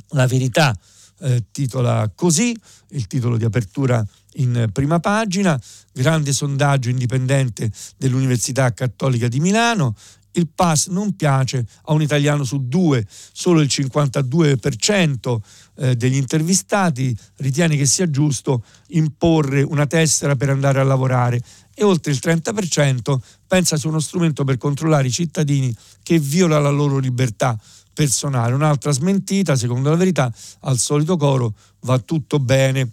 la verità eh, titola così, il titolo di apertura in prima pagina, grande sondaggio indipendente dell'Università Cattolica di Milano, il pass non piace a un italiano su due, solo il 52% eh, degli intervistati ritiene che sia giusto imporre una tessera per andare a lavorare e oltre il 30% pensa sia uno strumento per controllare i cittadini che viola la loro libertà personale. Un'altra smentita, secondo la verità, al solito coro va tutto bene.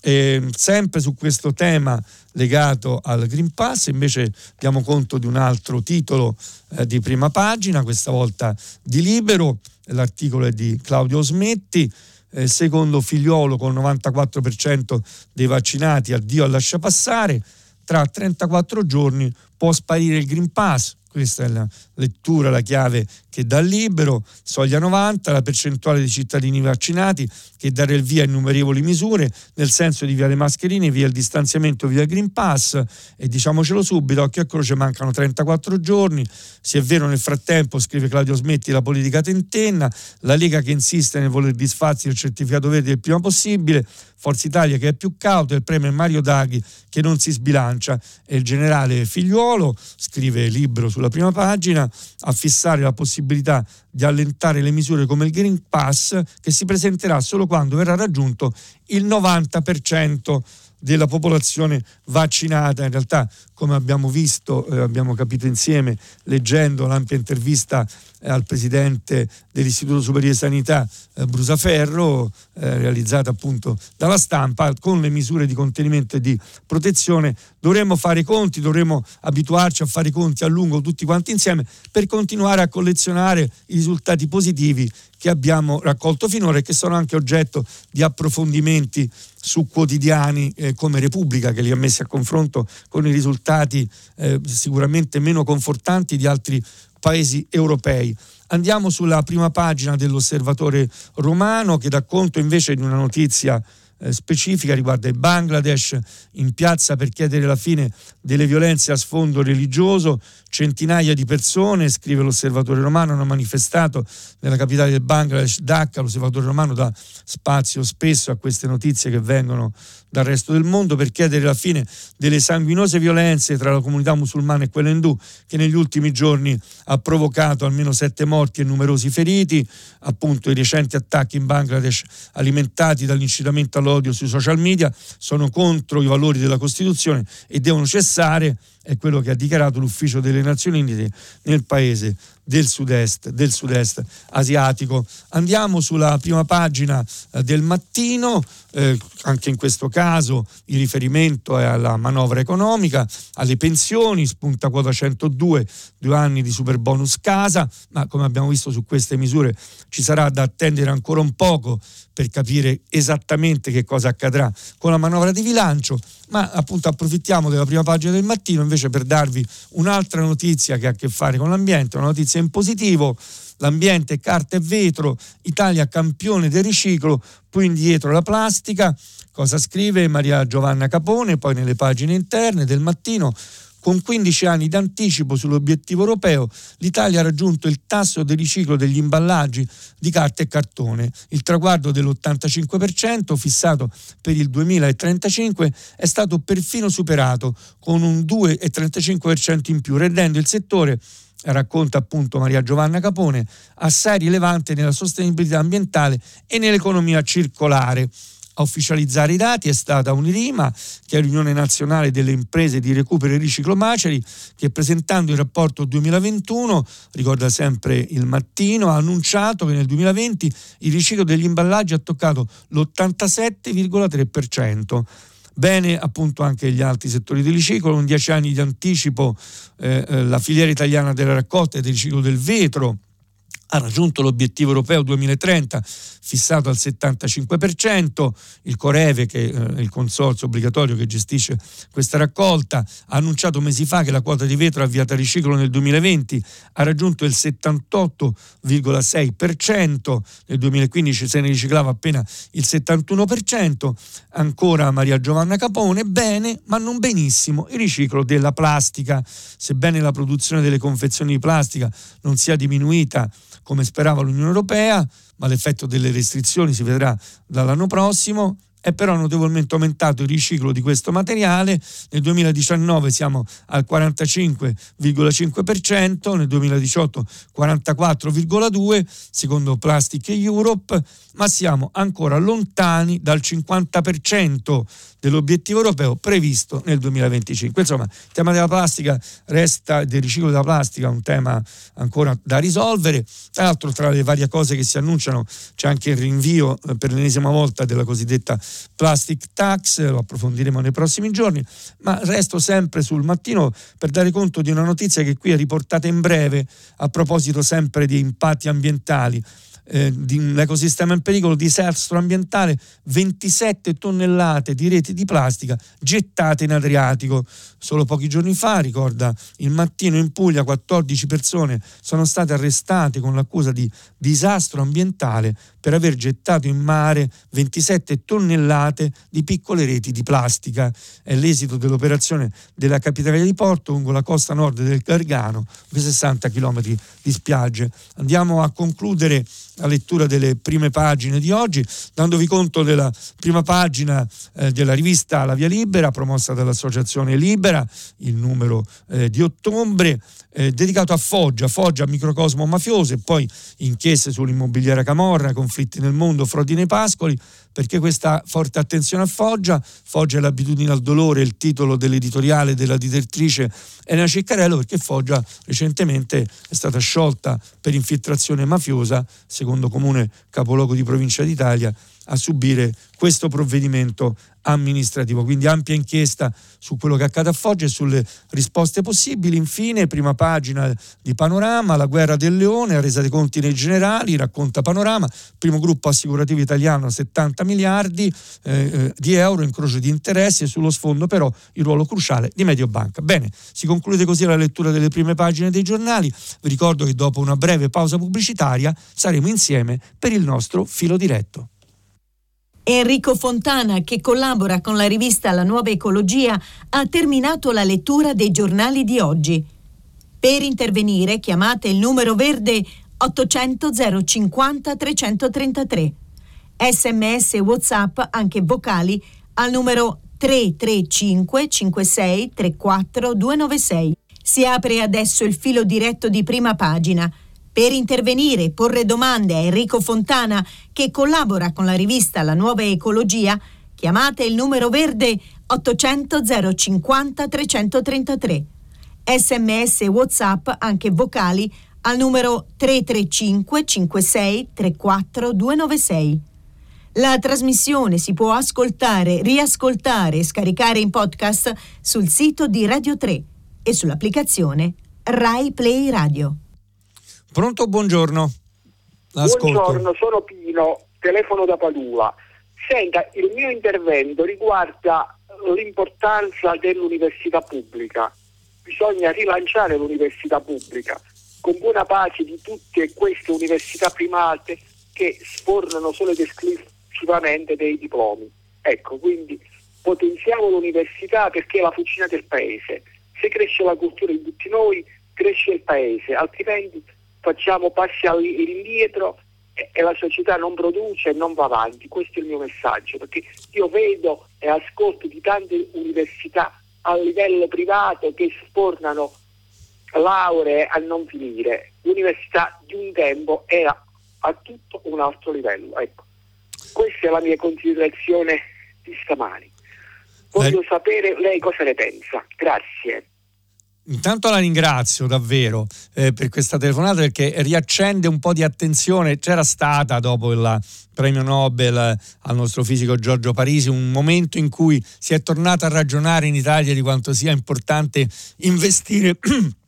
E sempre su questo tema legato al Green Pass, invece diamo conto di un altro titolo eh, di prima pagina, questa volta di Libero, l'articolo è di Claudio Smetti, eh, secondo figliolo con il 94% dei vaccinati, addio al lascia passare, tra 34 giorni può sparire il Green Pass, questa è la lettura, la chiave che dà libero, soglia 90, la percentuale di cittadini vaccinati che dare il via a innumerevoli misure, nel senso di via le mascherine, via il distanziamento, via Green Pass. E diciamocelo subito, occhio a croce mancano 34 giorni, se è vero nel frattempo, scrive Claudio Smetti, la politica tentenna, la Lega che insiste nel voler disfarsi del certificato verde il prima possibile, Forza Italia che è più cauto, il premier Mario Draghi che non si sbilancia e il generale Figliuolo, scrive il libro sulla prima pagina, a fissare la possibilità di allentare le misure come il Green Pass che si presenterà solo quando verrà raggiunto il 90% della popolazione vaccinata. In realtà, come abbiamo visto, eh, abbiamo capito insieme leggendo l'ampia intervista al presidente dell'Istituto Superiore di Sanità eh, Brusaferro, eh, realizzata appunto dalla stampa, con le misure di contenimento e di protezione, dovremmo fare i conti, dovremmo abituarci a fare i conti a lungo tutti quanti insieme per continuare a collezionare i risultati positivi che abbiamo raccolto finora e che sono anche oggetto di approfondimenti su quotidiani eh, come Repubblica che li ha messi a confronto con i risultati eh, sicuramente meno confortanti di altri paesi europei. Andiamo sulla prima pagina dell'osservatore romano che dà conto invece di una notizia eh, specifica riguarda il Bangladesh in piazza per chiedere la fine delle violenze a sfondo religioso. Centinaia di persone, scrive l'osservatore romano, hanno manifestato nella capitale del Bangladesh, Dhaka. L'osservatore romano dà spazio spesso a queste notizie che vengono dal resto del mondo per chiedere la fine delle sanguinose violenze tra la comunità musulmana e quella indù che negli ultimi giorni ha provocato almeno sette morti e numerosi feriti. Appunto i recenti attacchi in Bangladesh alimentati dall'incitamento all'odio sui social media sono contro i valori della Costituzione e devono cessare necessária. È quello che ha dichiarato l'ufficio delle Nazioni Unite nel paese del sud-est, del sud-est asiatico. Andiamo sulla prima pagina eh, del mattino, eh, anche in questo caso il riferimento è alla manovra economica, alle pensioni, spunta quota 102, due anni di super bonus casa, ma come abbiamo visto su queste misure ci sarà da attendere ancora un poco per capire esattamente che cosa accadrà con la manovra di bilancio, ma appunto approfittiamo della prima pagina del mattino invece per darvi un'altra notizia che ha a che fare con l'ambiente, una notizia in positivo, l'ambiente, carta e vetro, Italia campione del riciclo, poi indietro la plastica, cosa scrive Maria Giovanna Capone, poi nelle pagine interne del mattino, con 15 anni d'anticipo sull'obiettivo europeo, l'Italia ha raggiunto il tasso di riciclo degli imballaggi di carta e cartone. Il traguardo dell'85% fissato per il 2035 è stato perfino superato con un 2,35% in più, rendendo il settore racconta appunto Maria Giovanna Capone, assai rilevante nella sostenibilità ambientale e nell'economia circolare. A ufficializzare i dati è stata Unirima, che è l'Unione Nazionale delle Imprese di Recupero e Riciclo Maceri, che presentando il rapporto 2021, ricorda sempre il mattino, ha annunciato che nel 2020 il riciclo degli imballaggi ha toccato l'87,3%. Bene appunto anche gli altri settori del riciclo, con 10 anni di anticipo eh, eh, la filiera italiana della raccolta e del riciclo del vetro ha raggiunto l'obiettivo europeo 2030 fissato al 75%, il Coreve, che è il consorzio obbligatorio che gestisce questa raccolta, ha annunciato mesi fa che la quota di vetro avviata a riciclo nel 2020 ha raggiunto il 78,6%, nel 2015 se ne riciclava appena il 71%, ancora Maria Giovanna Capone, bene ma non benissimo il riciclo della plastica, sebbene la produzione delle confezioni di plastica non sia diminuita come sperava l'Unione Europea, ma l'effetto delle restrizioni si vedrà dall'anno prossimo. È però notevolmente aumentato il riciclo di questo materiale, nel 2019 siamo al 45,5%, nel 2018 44,2% secondo Plastic Europe, ma siamo ancora lontani dal 50% dell'obiettivo europeo previsto nel 2025. Insomma, il tema della plastica resta, del riciclo della plastica, un tema ancora da risolvere. Tra l'altro, tra le varie cose che si annunciano, c'è anche il rinvio eh, per l'ennesima volta della cosiddetta plastic tax, lo approfondiremo nei prossimi giorni, ma resto sempre sul mattino per dare conto di una notizia che qui è riportata in breve a proposito sempre di impatti ambientali eh, di un ecosistema in pericolo, disastro ambientale, 27 tonnellate di reti di plastica gettate in Adriatico. Solo pochi giorni fa, ricorda il mattino in Puglia, 14 persone sono state arrestate con l'accusa di disastro ambientale per aver gettato in mare 27 tonnellate di piccole reti di plastica. È l'esito dell'operazione della Capitaneria di Porto lungo la costa nord del Gargano, 60 km di spiagge. Andiamo a concludere la lettura delle prime pagine di oggi, dandovi conto della prima pagina eh, della rivista La Via Libera, promossa dall'Associazione Libera, il numero eh, di ottobre, eh, dedicato a Foggia, Foggia, microcosmo mafioso e poi inchieste sull'immobiliare Camorra, conflitti nel mondo, frodi nei pascoli, perché questa forte attenzione a Foggia, Foggia è l'abitudine al dolore, il titolo dell'editoriale della direttrice Elena Ciccarello, perché Foggia recentemente è stata sciolta per infiltrazione mafiosa, secondo comune capoluogo di provincia d'Italia, a subire questo provvedimento amministrativo. Quindi ampia inchiesta su quello che accade a Foggia e sulle risposte possibili. Infine, prima pagina di Panorama, la guerra del leone, resa dei conti nei generali, racconta Panorama, primo gruppo assicurativo italiano 70 miliardi eh, eh, di euro, incrocio di interessi e sullo sfondo però il ruolo cruciale di Mediobanca. Bene, si conclude così la lettura delle prime pagine dei giornali. Vi ricordo che dopo una breve pausa pubblicitaria saremo insieme per il nostro filo diretto. Enrico Fontana, che collabora con la rivista La Nuova Ecologia, ha terminato la lettura dei giornali di oggi. Per intervenire chiamate il numero verde 800 050 333. Sms WhatsApp, anche vocali, al numero 335 56 34 296. Si apre adesso il filo diretto di prima pagina. Per intervenire e porre domande a Enrico Fontana, che collabora con la rivista La Nuova Ecologia, chiamate il numero verde 800 050 333. Sms WhatsApp, anche vocali, al numero 335 56 34 296. La trasmissione si può ascoltare, riascoltare e scaricare in podcast sul sito di Radio 3 e sull'applicazione Rai Play Radio. Pronto, buongiorno. L'ascolto. Buongiorno, sono Pino, telefono da Padua. Senta, il mio intervento riguarda l'importanza dell'università pubblica. Bisogna rilanciare l'università pubblica con buona pace di tutte queste università private che sfornano solo ed esclusivamente dei diplomi. Ecco, quindi potenziamo l'università perché è la fucina del paese. Se cresce la cultura di tutti noi, cresce il paese, altrimenti facciamo passi all'indietro e la società non produce e non va avanti. Questo è il mio messaggio, perché io vedo e ascolto di tante università a livello privato che sfornano lauree a non finire. L'università di un tempo era a tutto un altro livello. Ecco. Questa è la mia considerazione di stamani. Voglio eh. sapere lei cosa ne pensa. Grazie. Intanto la ringrazio davvero eh, per questa telefonata perché riaccende un po' di attenzione. C'era stata dopo il premio Nobel al nostro fisico Giorgio Parisi un momento in cui si è tornato a ragionare in Italia di quanto sia importante investire <clears throat>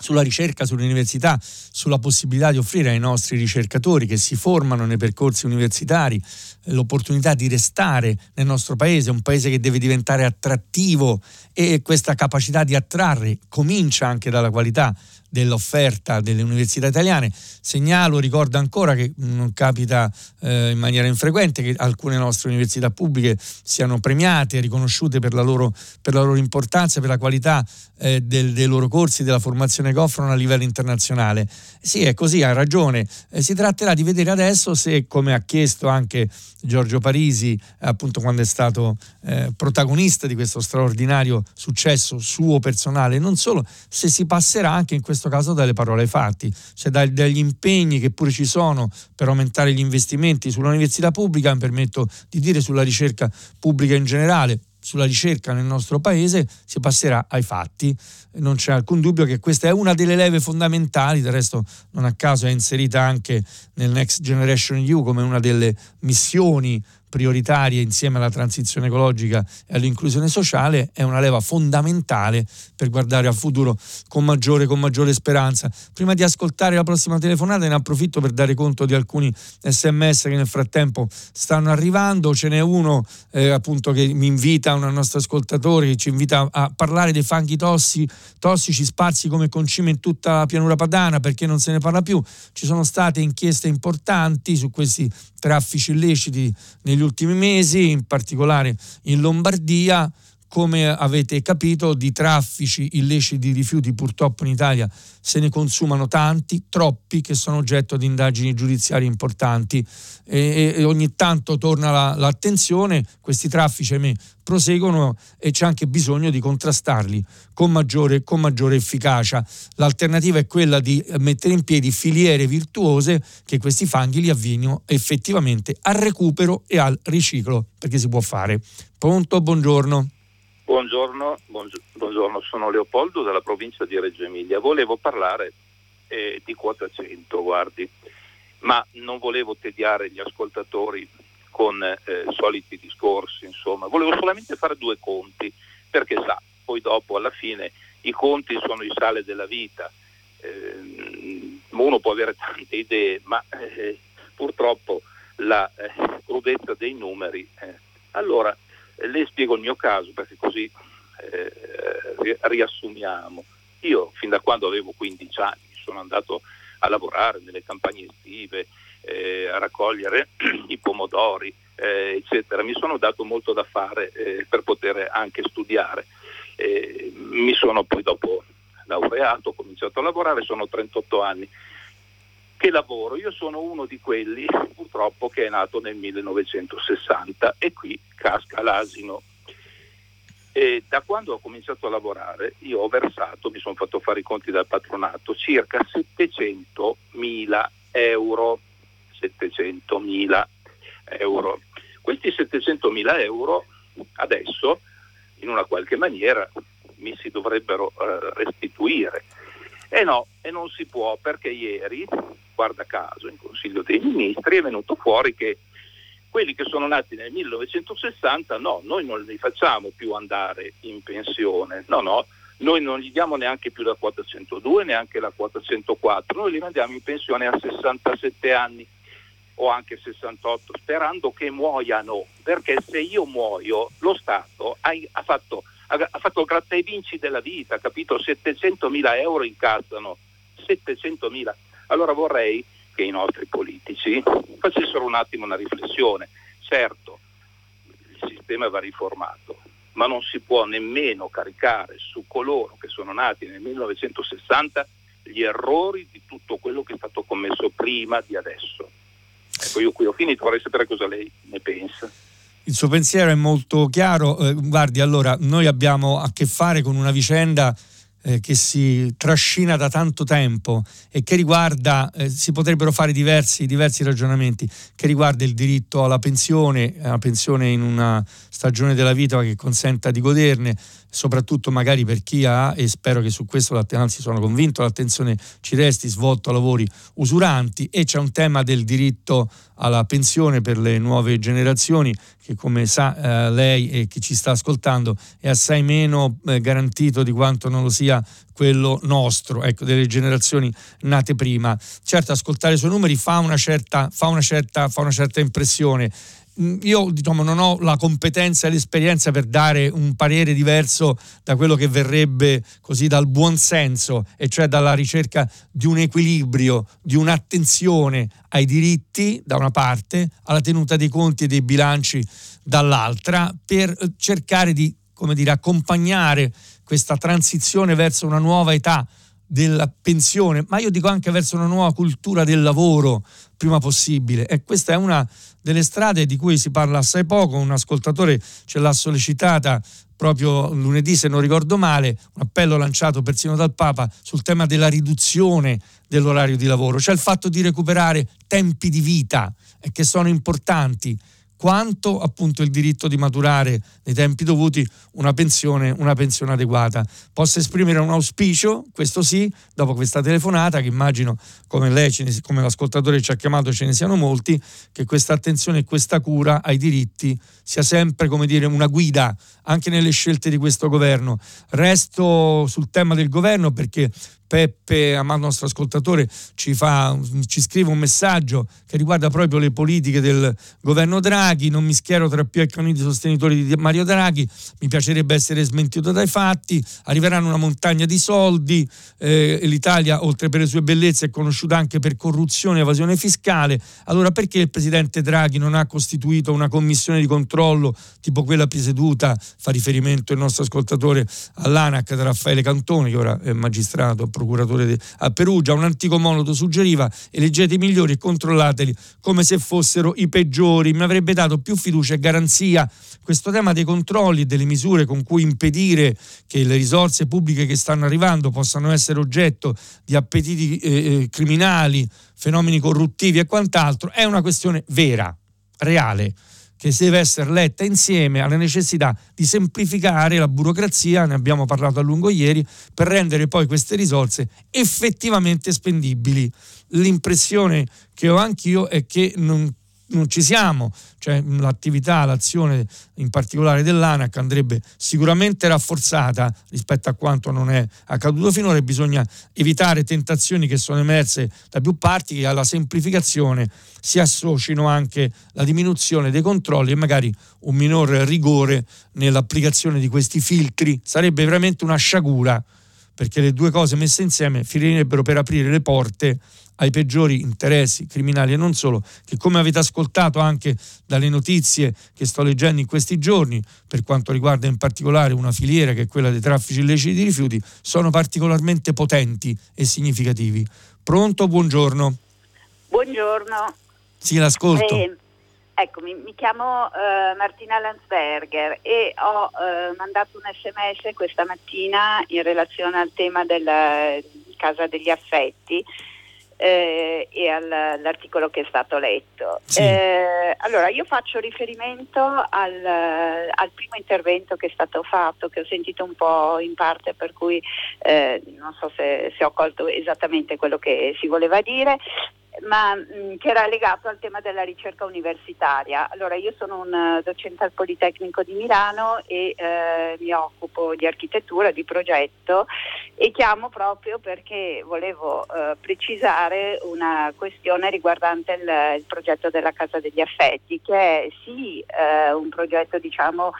sulla ricerca, sull'università, sulla possibilità di offrire ai nostri ricercatori che si formano nei percorsi universitari l'opportunità di restare nel nostro paese, un paese che deve diventare attrattivo e questa capacità di attrarre comincia anche dalla qualità dell'offerta delle università italiane. Segnalo, ricordo ancora che non capita eh, in maniera infrequente che alcune nostre università pubbliche siano premiate riconosciute per la loro, per la loro importanza, per la qualità eh, del, dei loro corsi, della formazione che offrono a livello internazionale. Sì, è così, ha ragione. Eh, si tratterà di vedere adesso se, come ha chiesto anche Giorgio Parisi, appunto quando è stato eh, protagonista di questo straordinario successo suo personale, non solo, se si passerà anche in questo caso dalle parole ai fatti, cioè dagli impegni che pure ci sono per aumentare gli investimenti sull'università pubblica, mi permetto di dire sulla ricerca pubblica in generale, sulla ricerca nel nostro paese si passerà ai fatti. Non c'è alcun dubbio che questa è una delle leve fondamentali, del resto non a caso è inserita anche nel Next Generation EU come una delle missioni prioritarie insieme alla transizione ecologica e all'inclusione sociale è una leva fondamentale per guardare al futuro con maggiore, con maggiore speranza. Prima di ascoltare la prossima telefonata ne approfitto per dare conto di alcuni sms che nel frattempo stanno arrivando, ce n'è uno eh, appunto che mi invita, un nostro ascoltatore che ci invita a parlare dei fanghi tossi, tossici sparsi come concime in tutta la pianura padana perché non se ne parla più. Ci sono state inchieste importanti su questi traffici illeciti negli ultimi mesi, in particolare in Lombardia come avete capito, di traffici illeciti di rifiuti purtroppo in Italia se ne consumano tanti, troppi che sono oggetto di indagini giudiziarie importanti e, e ogni tanto torna la, l'attenzione, questi traffici ahimè proseguono e c'è anche bisogno di contrastarli con maggiore, con maggiore efficacia. L'alternativa è quella di mettere in piedi filiere virtuose che questi fanghi li avviino effettivamente al recupero e al riciclo, perché si può fare. Pronto? Buongiorno. Buongiorno, buongiorno, sono Leopoldo della provincia di Reggio Emilia. Volevo parlare eh, di quota 100, guardi, ma non volevo tediare gli ascoltatori con eh, soliti discorsi, insomma, volevo solamente fare due conti, perché sa, poi dopo alla fine i conti sono il sale della vita. Eh, uno può avere tante idee, ma eh, purtroppo la eh, crudezza dei numeri. Eh, allora, le spiego il mio caso perché così eh, riassumiamo. Io fin da quando avevo 15 anni sono andato a lavorare nelle campagne estive, eh, a raccogliere <clears throat> i pomodori, eh, eccetera. Mi sono dato molto da fare eh, per poter anche studiare. mi sono poi dopo laureato, ho cominciato a lavorare, sono 38 anni che lavoro. Io sono uno di quelli purtroppo che è nato nel 1960 e qui casca l'asino. E da quando ho cominciato a lavorare io ho versato, mi sono fatto fare i conti dal patronato, circa 700 mila euro. 700 mila euro. Questi 700 mila euro adesso in una qualche maniera mi si dovrebbero eh, restituire. E no, e non si può perché ieri guarda caso, in Consiglio dei Ministri è venuto fuori che quelli che sono nati nel 1960, no, noi non li facciamo più andare in pensione, no, no, noi non gli diamo neanche più la quota 102, neanche la quota 104, noi li mandiamo in pensione a 67 anni o anche 68, sperando che muoiano, perché se io muoio lo Stato ha, ha fatto, ha, fatto il gratta e vinci della vita, capito? 700 mila euro incassano, 700 mila allora vorrei che i nostri politici facessero un attimo una riflessione. Certo, il sistema va riformato, ma non si può nemmeno caricare su coloro che sono nati nel 1960 gli errori di tutto quello che è stato commesso prima di adesso. Ecco, io qui ho finito, vorrei sapere cosa lei ne pensa. Il suo pensiero è molto chiaro. Eh, guardi, allora, noi abbiamo a che fare con una vicenda eh, che si trascina da tanto tempo e che riguarda, eh, si potrebbero fare diversi, diversi, ragionamenti, che riguarda il diritto alla pensione, alla pensione in una stagione della vita che consenta di goderne, soprattutto magari per chi ha, e spero che su questo, anzi sono convinto, l'attenzione ci resti, svolto a lavori usuranti e c'è un tema del diritto alla pensione per le nuove generazioni che come sa eh, lei e chi ci sta ascoltando è assai meno eh, garantito di quanto non lo sia quello nostro, ecco, delle generazioni nate prima. Certo, ascoltare i suoi numeri fa una certa, fa una certa, fa una certa impressione io diciamo, non ho la competenza e l'esperienza per dare un parere diverso da quello che verrebbe così dal buon senso, e cioè dalla ricerca di un equilibrio, di un'attenzione ai diritti da una parte, alla tenuta dei conti e dei bilanci dall'altra, per cercare di come dire, accompagnare questa transizione verso una nuova età della pensione, ma io dico anche verso una nuova cultura del lavoro prima possibile. E questa è una delle strade di cui si parla assai poco. Un ascoltatore ce l'ha sollecitata proprio lunedì, se non ricordo male, un appello lanciato persino dal Papa sul tema della riduzione dell'orario di lavoro, cioè il fatto di recuperare tempi di vita che sono importanti quanto appunto il diritto di maturare nei tempi dovuti una pensione, una pensione adeguata. Posso esprimere un auspicio, questo sì, dopo questa telefonata, che immagino come lei, come l'ascoltatore ci ha chiamato, ce ne siano molti, che questa attenzione e questa cura ai diritti sia sempre, come dire, una guida anche nelle scelte di questo governo. Resto sul tema del governo perché Peppe, amato nostro ascoltatore, ci, fa, ci scrive un messaggio che riguarda proprio le politiche del governo Draghi. Non mi schiero tra più accaniti sostenitori di Mario Draghi, mi piacerebbe essere smentito dai fatti. Arriveranno una montagna di soldi. Eh, L'Italia, oltre per le sue bellezze, è conosciuta anche per corruzione e evasione fiscale. Allora, perché il presidente Draghi non ha costituito una commissione di controllo tipo quella presieduta? Fa riferimento il nostro ascoltatore all'ANAC da Raffaele Cantone, che ora è magistrato, procuratore a Perugia. Un antico monaco suggeriva: eleggete i migliori e controllateli come se fossero i peggiori. Mi avrebbe dato più fiducia e garanzia questo tema dei controlli e delle misure con cui impedire che le risorse pubbliche che stanno arrivando possano essere oggetto di appetiti eh, eh criminali, fenomeni corruttivi e quant'altro, è una questione vera, reale che deve essere letta insieme alla necessità di semplificare la burocrazia, ne abbiamo parlato a lungo ieri, per rendere poi queste risorse effettivamente spendibili. L'impressione che ho anch'io è che non non ci siamo, cioè l'attività, l'azione in particolare dell'ANAC andrebbe sicuramente rafforzata rispetto a quanto non è accaduto finora e bisogna evitare tentazioni che sono emerse da più parti che alla semplificazione si associno anche la diminuzione dei controlli e magari un minor rigore nell'applicazione di questi filtri, sarebbe veramente una sciagura perché le due cose messe insieme finirebbero per aprire le porte ai peggiori interessi criminali e non solo, che come avete ascoltato anche dalle notizie che sto leggendo in questi giorni, per quanto riguarda in particolare una filiera che è quella dei traffici illeciti di rifiuti, sono particolarmente potenti e significativi. Pronto? Buongiorno. Buongiorno. Sì, l'ascolto. Eh, ecco, mi, chiamo uh, Martina Landsberger e ho uh, mandato un sms questa mattina in relazione al tema della Casa degli Affetti eh, e al, all'articolo che è stato letto. Sì. Eh, allora, io faccio riferimento al, al, primo intervento che è stato fatto, che ho sentito un po' in parte, per cui eh, non so se, se ho colto esattamente quello che si voleva dire ma mh, mm, che era legato al tema della ricerca universitaria. Allora io sono un uh, docente al Politecnico di Milano e uh, mi occupo di architettura, di progetto e chiamo proprio perché volevo uh, precisare una questione riguardante il, il, progetto della Casa degli Affetti, che è sì un progetto diciamo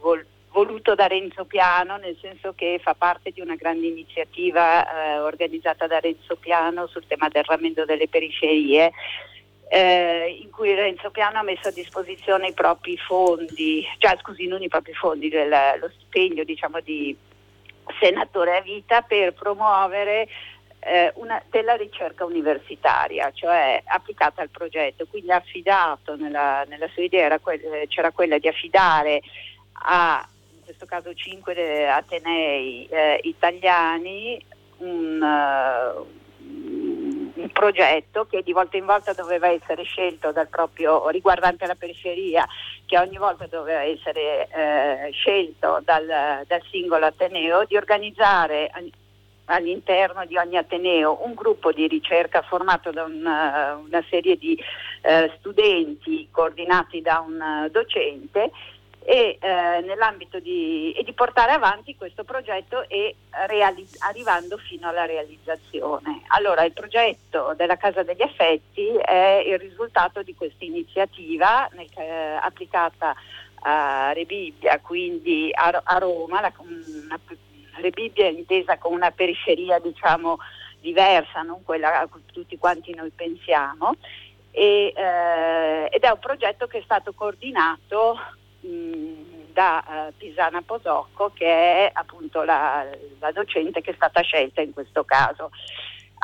vol- voluto da Renzo Piano, nel senso che fa parte di una grande iniziativa eh, organizzata da Renzo Piano sul tema del rammendo delle periferie. Eh, in cui Renzo Piano ha messo a disposizione i propri fondi, cioè scusi, non i propri fondi, del, lo stipendio diciamo, di senatore a vita per promuovere eh, una, della ricerca universitaria, cioè applicata al progetto, quindi affidato nella, nella sua idea que- c'era quella di affidare a questo caso cinque atenei eh, italiani, un, uh, un, progetto che di volta in volta doveva essere scelto dal proprio riguardante la periferia, che ogni volta doveva essere eh, scelto dal, dal singolo ateneo, di organizzare all'interno di ogni Ateneo un gruppo di ricerca formato da una, una serie di eh, studenti coordinati da un uh, docente e, eh, di, e di portare avanti questo progetto e realizz- arrivando fino alla realizzazione. Allora il progetto della Casa degli Effetti è il risultato di questa iniziativa eh, applicata a Rebibbia, quindi a, a Roma, la, una, Rebibbia è intesa come una periferia diciamo diversa, non quella a cui tutti quanti noi pensiamo. E, eh, ed è un progetto che è stato coordinato da uh, Pisana Posocco che è appunto la, la, docente che è stata scelta in questo caso.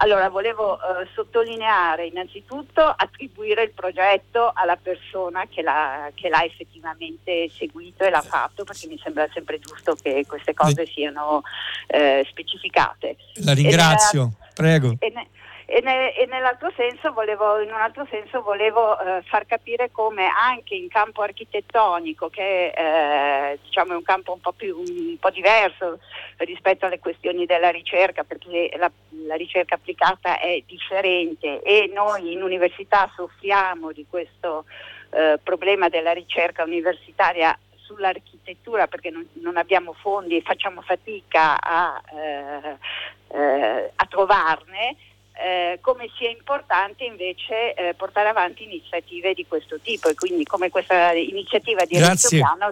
Allora volevo uh, sottolineare innanzitutto attribuire il progetto alla persona che l'ha, che l'ha, effettivamente seguito e l'ha fatto perché mi sembra sempre giusto che queste cose siano uh, specificate. La ringrazio, nella, prego. Ne, e, ne, e volevo, in un altro senso volevo eh, far capire come anche in campo architettonico, che eh, diciamo è un campo un po, più, un po' diverso rispetto alle questioni della ricerca, perché la, la ricerca applicata è differente e noi in università soffriamo di questo eh, problema della ricerca universitaria sull'architettura perché non, non, abbiamo fondi e facciamo fatica a, eh, eh, a trovarne, eh, come sia importante invece eh, portare avanti iniziative di questo tipo e quindi come questa iniziativa di Grazie. Piano.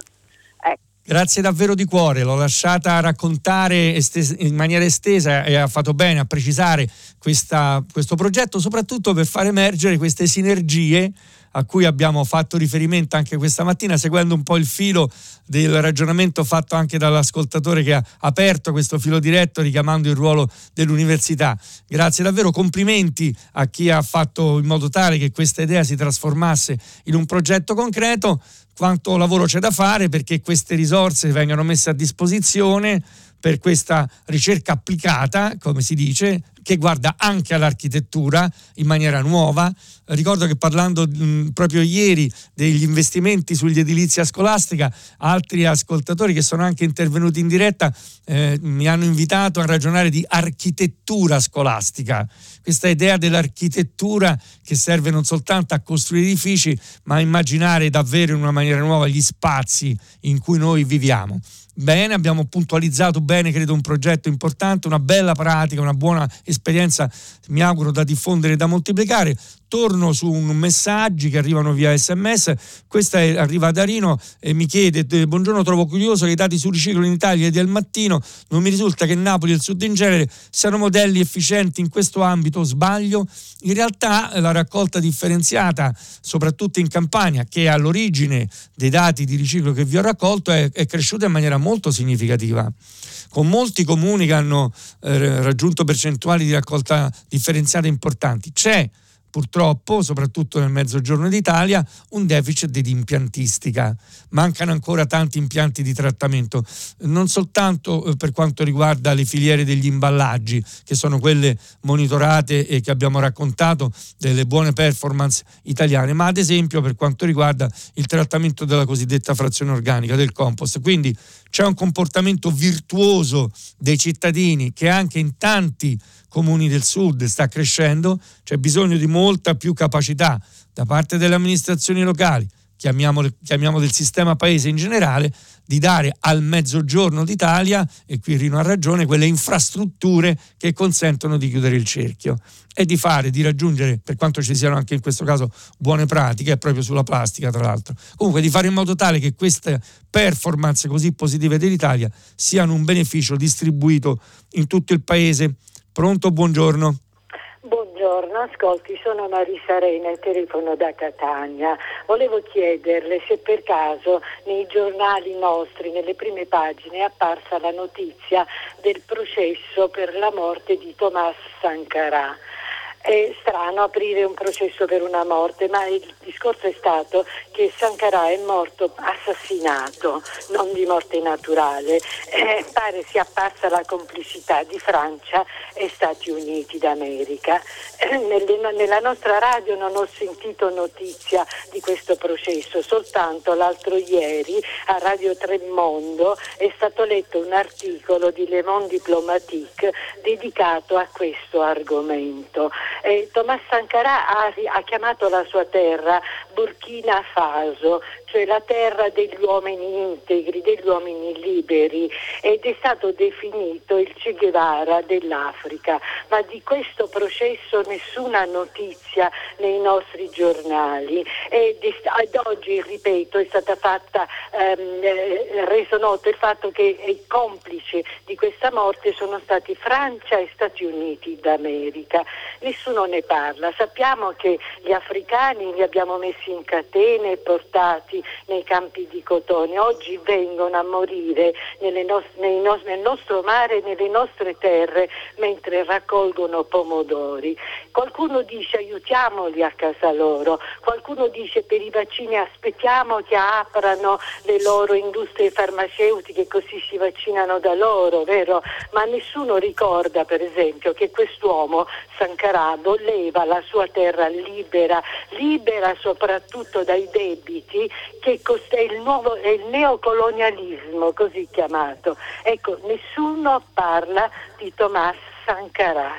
Grazie davvero di cuore, l'ho lasciata raccontare in maniera estesa e ha fatto bene a precisare questa, questo progetto, soprattutto per far emergere queste sinergie a cui abbiamo fatto riferimento anche questa mattina, seguendo un po' il filo del ragionamento fatto anche dall'ascoltatore che ha aperto questo filo diretto richiamando il ruolo dell'università. Grazie davvero, complimenti a chi ha fatto in modo tale che questa idea si trasformasse in un progetto concreto. Quanto lavoro c'è da fare perché queste risorse vengano messe a disposizione per questa ricerca applicata, come si dice, che guarda anche all'architettura in maniera nuova. Ricordo che parlando mh, proprio ieri degli investimenti sugli edilizia scolastica, altri ascoltatori che sono anche intervenuti in diretta eh, mi hanno invitato a ragionare di architettura scolastica. Questa idea dell'architettura che serve non soltanto a costruire edifici, ma a immaginare davvero in una maniera nuova gli spazi in cui noi viviamo bene, abbiamo puntualizzato bene, credo, un progetto importante, una bella pratica, una buona esperienza, mi auguro da diffondere e da moltiplicare torno su un messaggi che arrivano via sms questa è, arriva da Rino e mi chiede buongiorno trovo curioso che i dati sul riciclo in Italia del mattino. Non mi risulta che Napoli e il sud in genere siano modelli efficienti in questo ambito. Sbaglio? In realtà la raccolta differenziata soprattutto in Campania che è all'origine dei dati di riciclo che vi ho raccolto è, è cresciuta in maniera molto significativa. Con molti comuni che hanno eh, raggiunto percentuali di raccolta differenziata importanti. C'è purtroppo, soprattutto nel mezzogiorno d'Italia, un deficit di impiantistica. Mancano ancora tanti impianti di trattamento, non soltanto eh, per quanto riguarda le filiere degli imballaggi, che sono quelle monitorate e che abbiamo raccontato delle buone performance italiane, ma ad esempio per quanto riguarda il trattamento della cosiddetta frazione organica del compost. Quindi c'è un comportamento virtuoso dei cittadini che anche in tanti comuni del sud sta crescendo, c'è bisogno di molta più capacità da parte delle amministrazioni locali, chiamiamo, del sistema paese in generale, di dare al mezzogiorno d'Italia, e qui Rino ha ragione, quelle infrastrutture che consentono di chiudere il cerchio e di fare, di raggiungere, per quanto ci siano anche in questo caso buone pratiche, proprio sulla plastica tra l'altro, comunque di fare in modo tale che queste performance così positive dell'Italia siano un beneficio distribuito in tutto il paese Pronto, buongiorno. Buongiorno, ascolti, sono Marisa Rena e telefono da Catania. Volevo chiederle se per caso nei giornali nostri, nelle prime pagine, è apparsa la notizia del processo per la morte di Thomas Sankara. È strano aprire un processo per una morte, ma il discorso è stato che Sankara è morto assassinato, non di morte naturale. Eh, pare sia apparsa la complicità di Francia e Stati Uniti d'America. Eh, nelle, nella nostra radio non ho sentito notizia di questo processo, soltanto l'altro ieri a Radio Tremondo è stato letto un articolo di Le Monde Diplomatique dedicato a questo argomento. Eh, Thomas Sankara ha, ha chiamato la sua terra Burkina Faso, cioè la terra degli uomini integri, degli uomini liberi ed è stato definito il Che Guevara dell'Africa, ma di questo processo nessuna notizia nei nostri giornali ed ad oggi, ripeto, è stata fatta ehm, eh, reso noto il fatto che i complici di questa morte sono stati Francia e Stati Uniti d'America. Nessuno ne parla. Sappiamo che gli africani li abbiamo messi in catene e portati nei campi di cotone. Oggi vengono a morire nost- nos- nel nostro mare e nelle nostre terre mentre raccolgono pomodori. Qualcuno dice aiutiamoli a casa loro, qualcuno dice per i vaccini aspettiamo che aprano le loro industrie farmaceutiche così si vaccinano da loro, vero? Ma nessuno ricorda per esempio che quest'uomo Sankara voleva la sua terra libera, libera soprattutto dai debiti che è il, nuovo, è il neocolonialismo così chiamato. Ecco, nessuno parla di Tommaso Sankara.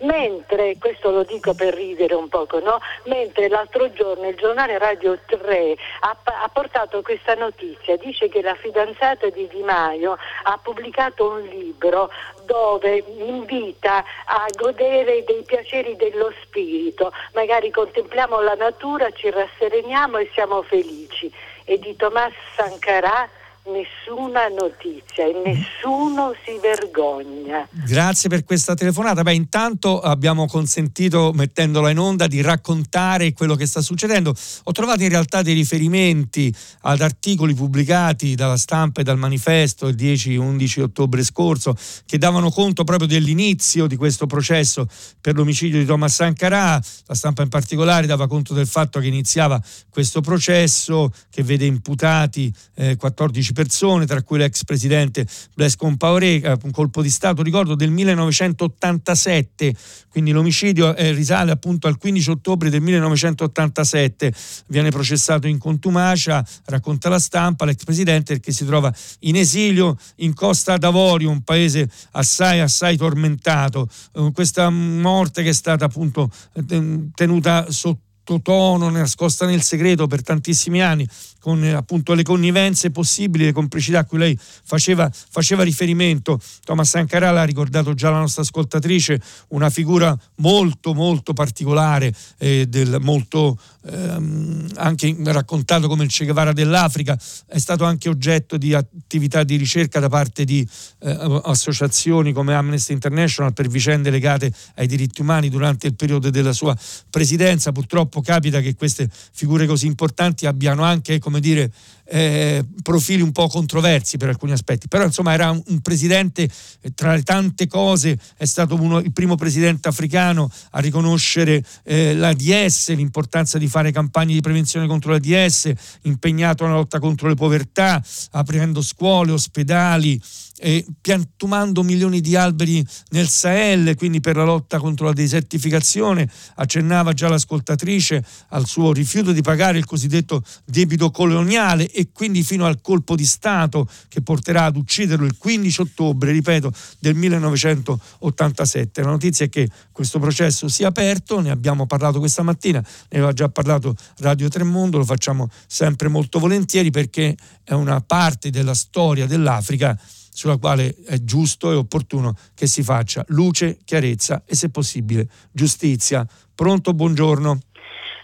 Mentre, questo lo dico per ridere un poco, no? Mentre l'altro giorno il giornale Radio 3 ha, ha portato questa notizia, dice che la fidanzata di Di Maio ha pubblicato un libro dove invita a godere dei piaceri dello spirito, magari contempliamo la natura, ci rassereniamo e siamo felici. E di Tomás Sankara nessuna notizia e nessuno si vergogna. Grazie per questa telefonata. Beh, intanto abbiamo consentito, mettendola in onda, di raccontare quello che sta succedendo. Ho trovato in realtà dei riferimenti ad articoli pubblicati dalla stampa e dal manifesto il 10-11 ottobre scorso che davano conto proprio dell'inizio di questo processo per l'omicidio di Thomas Sankara. La stampa in particolare dava conto del fatto che iniziava questo processo che vede imputati eh, 14 persone, tra cui l'ex presidente Blaise Compaoré, eh, un colpo di Stato, ricordo, del 1987, quindi l'omicidio eh, risale appunto al 15 ottobre del 1987, viene processato in contumacia, racconta la stampa, l'ex presidente che si trova in esilio in Costa d'Avorio, un paese assai assai tormentato, eh, questa morte che è stata appunto eh, tenuta sotto tono nascosta nel segreto per tantissimi anni con eh, appunto le connivenze possibili, le complicità a cui lei faceva, faceva riferimento. Thomas Sankara l'ha ricordato già la nostra ascoltatrice, una figura molto molto particolare, eh, del, molto ehm, anche raccontato come il Che Guevara dell'Africa, è stato anche oggetto di attività di ricerca da parte di eh, associazioni come Amnesty International per vicende legate ai diritti umani durante il periodo della sua presidenza. Purtroppo capita che queste figure così importanti abbiano anche come dire, eh, profili un po' controversi per alcuni aspetti, però insomma era un, un presidente, eh, tra le tante cose è stato uno, il primo presidente africano a riconoscere eh, l'ADS, l'importanza di fare campagne di prevenzione contro l'ADS, impegnato nella lotta contro le povertà, aprendo scuole, ospedali, eh, piantumando milioni di alberi nel Sahel, quindi per la lotta contro la desertificazione, accennava già l'ascoltatrice al suo rifiuto di pagare il cosiddetto debito coloniale e quindi fino al colpo di Stato che porterà ad ucciderlo il 15 ottobre, ripeto, del 1987. La notizia è che questo processo sia aperto, ne abbiamo parlato questa mattina, ne aveva già parlato Radio Tremondo, lo facciamo sempre molto volentieri perché è una parte della storia dell'Africa sulla quale è giusto e opportuno che si faccia luce, chiarezza e se possibile giustizia. Pronto, buongiorno.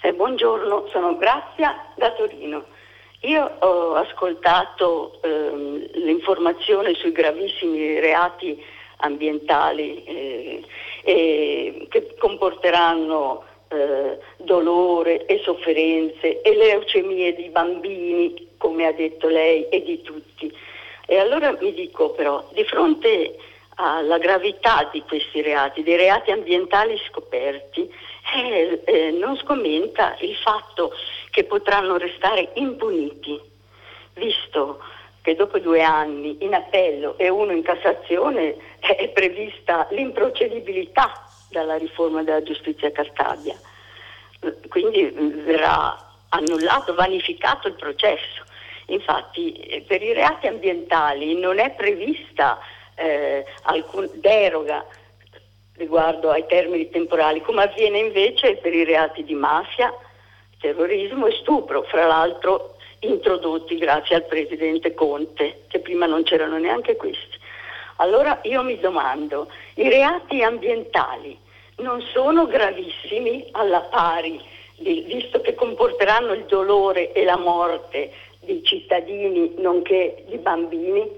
Eh, buongiorno, sono Grazia da Torino. Io ho ascoltato ehm, l'informazione sui gravissimi reati ambientali eh, eh, che comporteranno eh, dolore e sofferenze e leucemie di bambini, come ha detto lei, e di tutti. E allora mi dico però, di fronte alla gravità di questi reati, dei reati ambientali scoperti, eh, eh, non scommenta il fatto che potranno restare impuniti, visto che dopo due anni in appello e uno in Cassazione è prevista l'improcedibilità dalla riforma della giustizia Cartabia. Quindi verrà annullato, vanificato il processo. Infatti eh, per i reati ambientali non è prevista eh, alcun deroga riguardo ai termini temporali, come avviene invece per i reati di mafia, terrorismo e stupro, fra l'altro introdotti grazie al presidente Conte, che prima non c'erano neanche questi. Allora io mi domando, i reati ambientali non sono gravissimi alla pari, visto che comporteranno il dolore e la morte di cittadini nonché di bambini.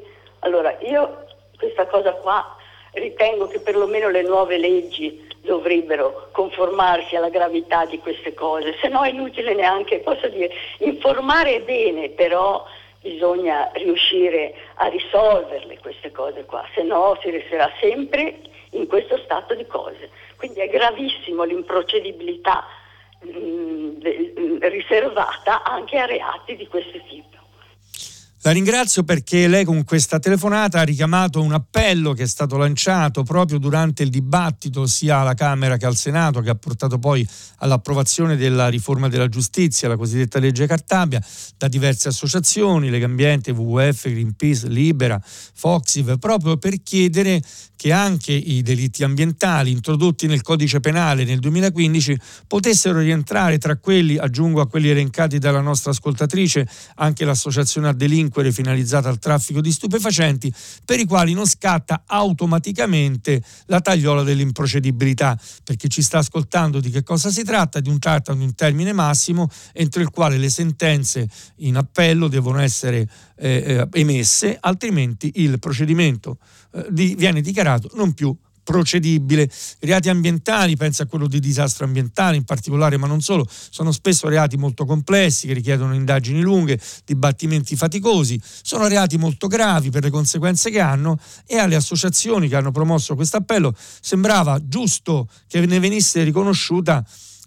Allora io questa cosa qua ritengo che perlomeno le nuove leggi dovrebbero conformarsi alla gravità di queste cose, se no è inutile neanche, posso dire, informare bene, però bisogna riuscire a risolverle queste cose qua, se no si resterà sempre in questo stato di cose. Quindi è gravissimo l'improcedibilità Mm, mm, riservata anche a reati di questo tipo. La ringrazio perché lei con questa telefonata ha richiamato un appello che è stato lanciato proprio durante il dibattito sia alla Camera che al Senato che ha portato poi all'approvazione della riforma della giustizia, la cosiddetta legge Cartabia, da diverse associazioni, Lega Ambiente, WWF, Greenpeace, Libera, Foxiv, proprio per chiedere che anche i delitti ambientali introdotti nel codice penale nel 2015 potessero rientrare tra quelli, aggiungo a quelli elencati dalla nostra ascoltatrice, anche l'associazione a delinquere finalizzata al traffico di stupefacenti, per i quali non scatta automaticamente la tagliola dell'improcedibilità, perché ci sta ascoltando di che cosa si tratta, di un, tratta di un termine massimo entro il quale le sentenze in appello devono essere eh, eh emesse, altrimenti il procedimento eh, di, viene dichiarato non più procedibile. I reati ambientali, pensa a quello di disastro ambientale in particolare, ma non solo, sono spesso reati molto complessi che richiedono indagini lunghe, dibattimenti faticosi, sono reati molto gravi per le conseguenze che hanno e alle associazioni che hanno promosso questo appello sembrava giusto che ne venisse riconosciuta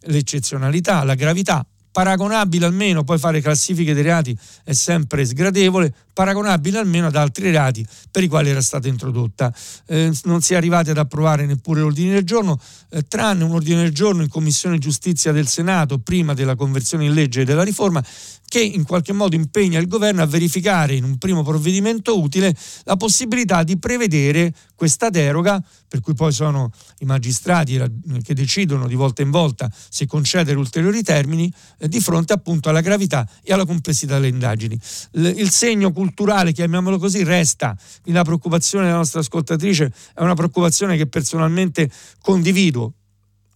l'eccezionalità, la gravità paragonabile almeno, poi fare classifiche dei reati è sempre sgradevole, paragonabile almeno ad altri reati per i quali era stata introdotta. Eh, non si è arrivati ad approvare neppure l'ordine del giorno, eh, tranne un ordine del giorno in Commissione Giustizia del Senato prima della conversione in legge della riforma che in qualche modo impegna il governo a verificare in un primo provvedimento utile la possibilità di prevedere questa deroga, per cui poi sono i magistrati che decidono di volta in volta se concedere ulteriori termini, eh, di fronte appunto alla gravità e alla complessità delle indagini. il segno culturale, chiamiamolo così, resta. La preoccupazione della nostra ascoltatrice è una preoccupazione che personalmente condivido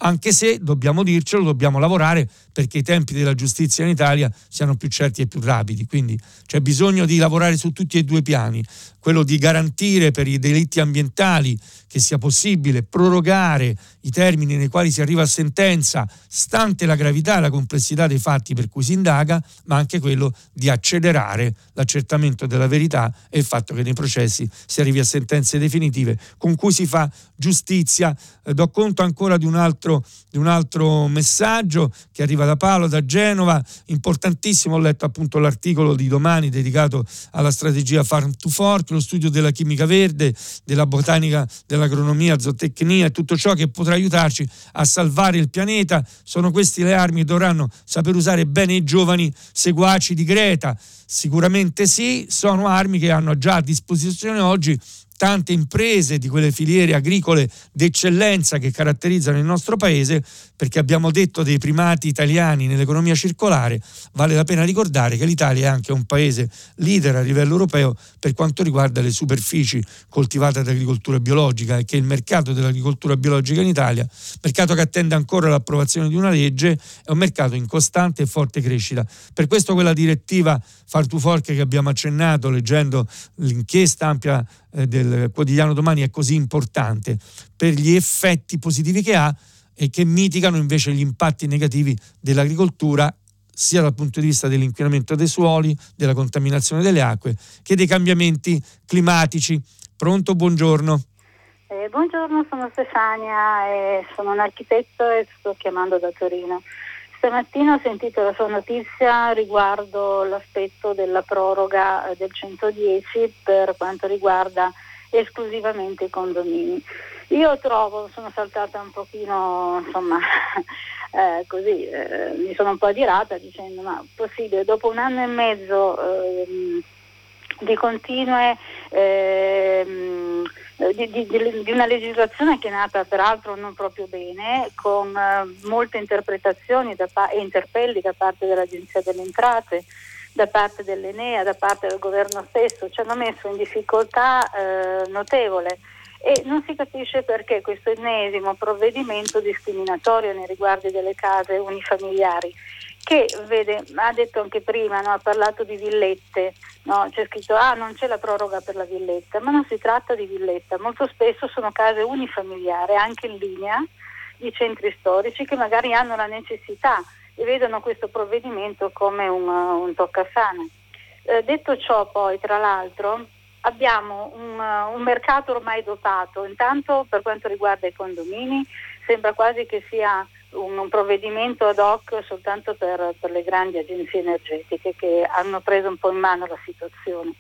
anche se dobbiamo dircelo, dobbiamo lavorare perché i tempi della giustizia in Italia siano più certi e più rapidi. Quindi c'è bisogno di lavorare su tutti e due i piani, quello di garantire per i delitti ambientali che sia possibile prorogare i termini nei quali si arriva a sentenza, stante la gravità e la complessità dei fatti per cui si indaga, ma anche quello di accelerare l'accertamento della verità e il fatto che nei processi si arrivi a sentenze definitive con cui si fa giustizia. Eh, do conto ancora di un, altro, di un altro messaggio che arriva da Paolo, da Genova, importantissimo, ho letto appunto l'articolo di domani dedicato alla strategia Farm to Fork, lo studio della chimica verde, della botanica, dell'agronomia, zootecnia e tutto ciò che potrà aiutarci a salvare il pianeta. Sono queste le armi che dovranno saper usare bene i giovani seguaci di Greta. Sicuramente sì, sono armi che hanno già a disposizione oggi tante imprese di quelle filiere agricole d'eccellenza che caratterizzano il nostro paese, perché abbiamo detto dei primati italiani nell'economia circolare, vale la pena ricordare che l'Italia è anche un paese leader a livello europeo per quanto riguarda le superfici coltivate ad agricoltura biologica e che il mercato dell'agricoltura biologica in Italia, mercato che attende ancora l'approvazione di una legge, è un mercato in costante e forte crescita. Per questo quella direttiva Far to Fork che abbiamo accennato leggendo l'inchiesta ampia del quotidiano domani è così importante per gli effetti positivi che ha e che mitigano invece gli impatti negativi dell'agricoltura sia dal punto di vista dell'inquinamento dei suoli, della contaminazione delle acque, che dei cambiamenti climatici. Pronto, buongiorno. Eh, buongiorno, sono Stefania sono un architetto e sto chiamando da Torino. Stamattina ho sentito la sua notizia riguardo l'aspetto della proroga eh, del 110 per quanto riguarda esclusivamente i condomini. Io trovo, sono saltata un pochino, insomma, <laughs> eh, così, eh, mi sono un po' adirata dicendo ma possibile, dopo un anno e mezzo eh, di continue ehm, di, di, di, una legislazione che è nata peraltro non proprio bene, con eh, molte interpretazioni pa- e interpelli da parte dell'Agenzia delle Entrate, da parte dell'Enea, da parte del governo stesso, ci hanno messo in difficoltà eh, notevole. E non si capisce perché questo ennesimo provvedimento discriminatorio nei riguardi delle case unifamiliari che vede, ha detto anche prima, no, ha parlato di villette, no, c'è scritto ah non c'è la proroga per la villetta, ma non si tratta di villetta, molto spesso sono case unifamiliari anche in linea di centri storici che magari hanno la necessità e vedono questo provvedimento come un, un toccasana. Eh, detto ciò poi, tra l'altro, abbiamo un, un, mercato ormai dotato, intanto per quanto riguarda i condomini sembra quasi che sia un, un provvedimento ad hoc soltanto per, per, le grandi agenzie energetiche che hanno preso un po' in mano la situazione.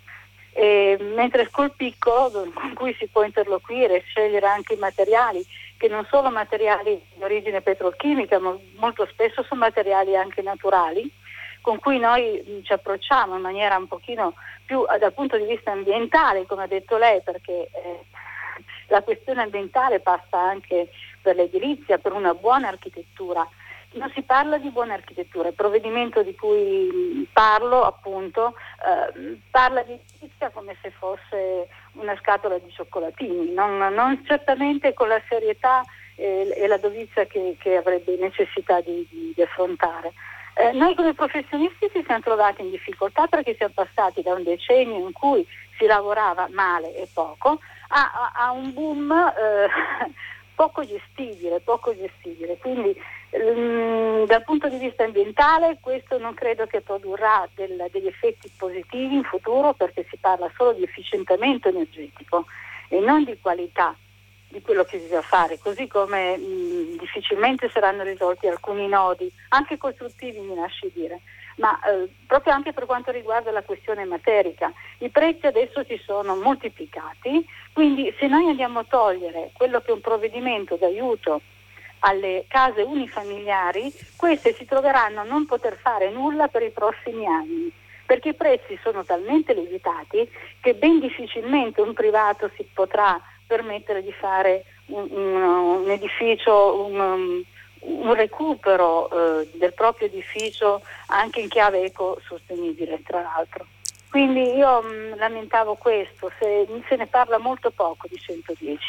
E, mentre col piccolo con cui si può interloquire e scegliere anche i materiali, che non sono materiali di origine petrochimica, ma molto spesso sono materiali anche naturali, con cui noi ci approcciamo in maniera un pochino più dal punto di vista ambientale, come ha detto lei, perché eh, la questione ambientale passa anche per l'edilizia, per una buona architettura. Non si parla di buona architettura, il provvedimento di cui parlo appunto eh, parla di edilizia come se fosse una scatola di cioccolatini, non, non certamente con la serietà e, e la dovizia che, che, avrebbe necessità di, di, di affrontare. Eh, noi come professionisti ci siamo trovati in difficoltà perché siamo passati da un decennio in cui si lavorava male e poco a, a, a un boom eh, poco gestibile, poco gestibile. Quindi mh, mm, dal punto di vista ambientale questo non credo che produrrà del, degli effetti positivi in futuro perché si parla solo di efficientamento energetico e non di qualità di quello che bisogna fare, così come mh, difficilmente saranno risolti alcuni nodi, anche costruttivi mi lasci dire, ma eh, proprio anche per quanto riguarda la questione materica. I prezzi adesso si sono moltiplicati, quindi se noi andiamo a togliere quello che è un provvedimento d'aiuto alle case unifamiliari, queste si troveranno a non poter fare nulla per i prossimi anni perché i prezzi sono talmente lievitati che ben difficilmente un privato si potrà permettere di fare un, un, un edificio, un, un recupero eh, del proprio edificio anche in chiave ecosostenibile, tra l'altro. Quindi io mh, mm, lamentavo questo, se, se, ne parla molto poco di 110.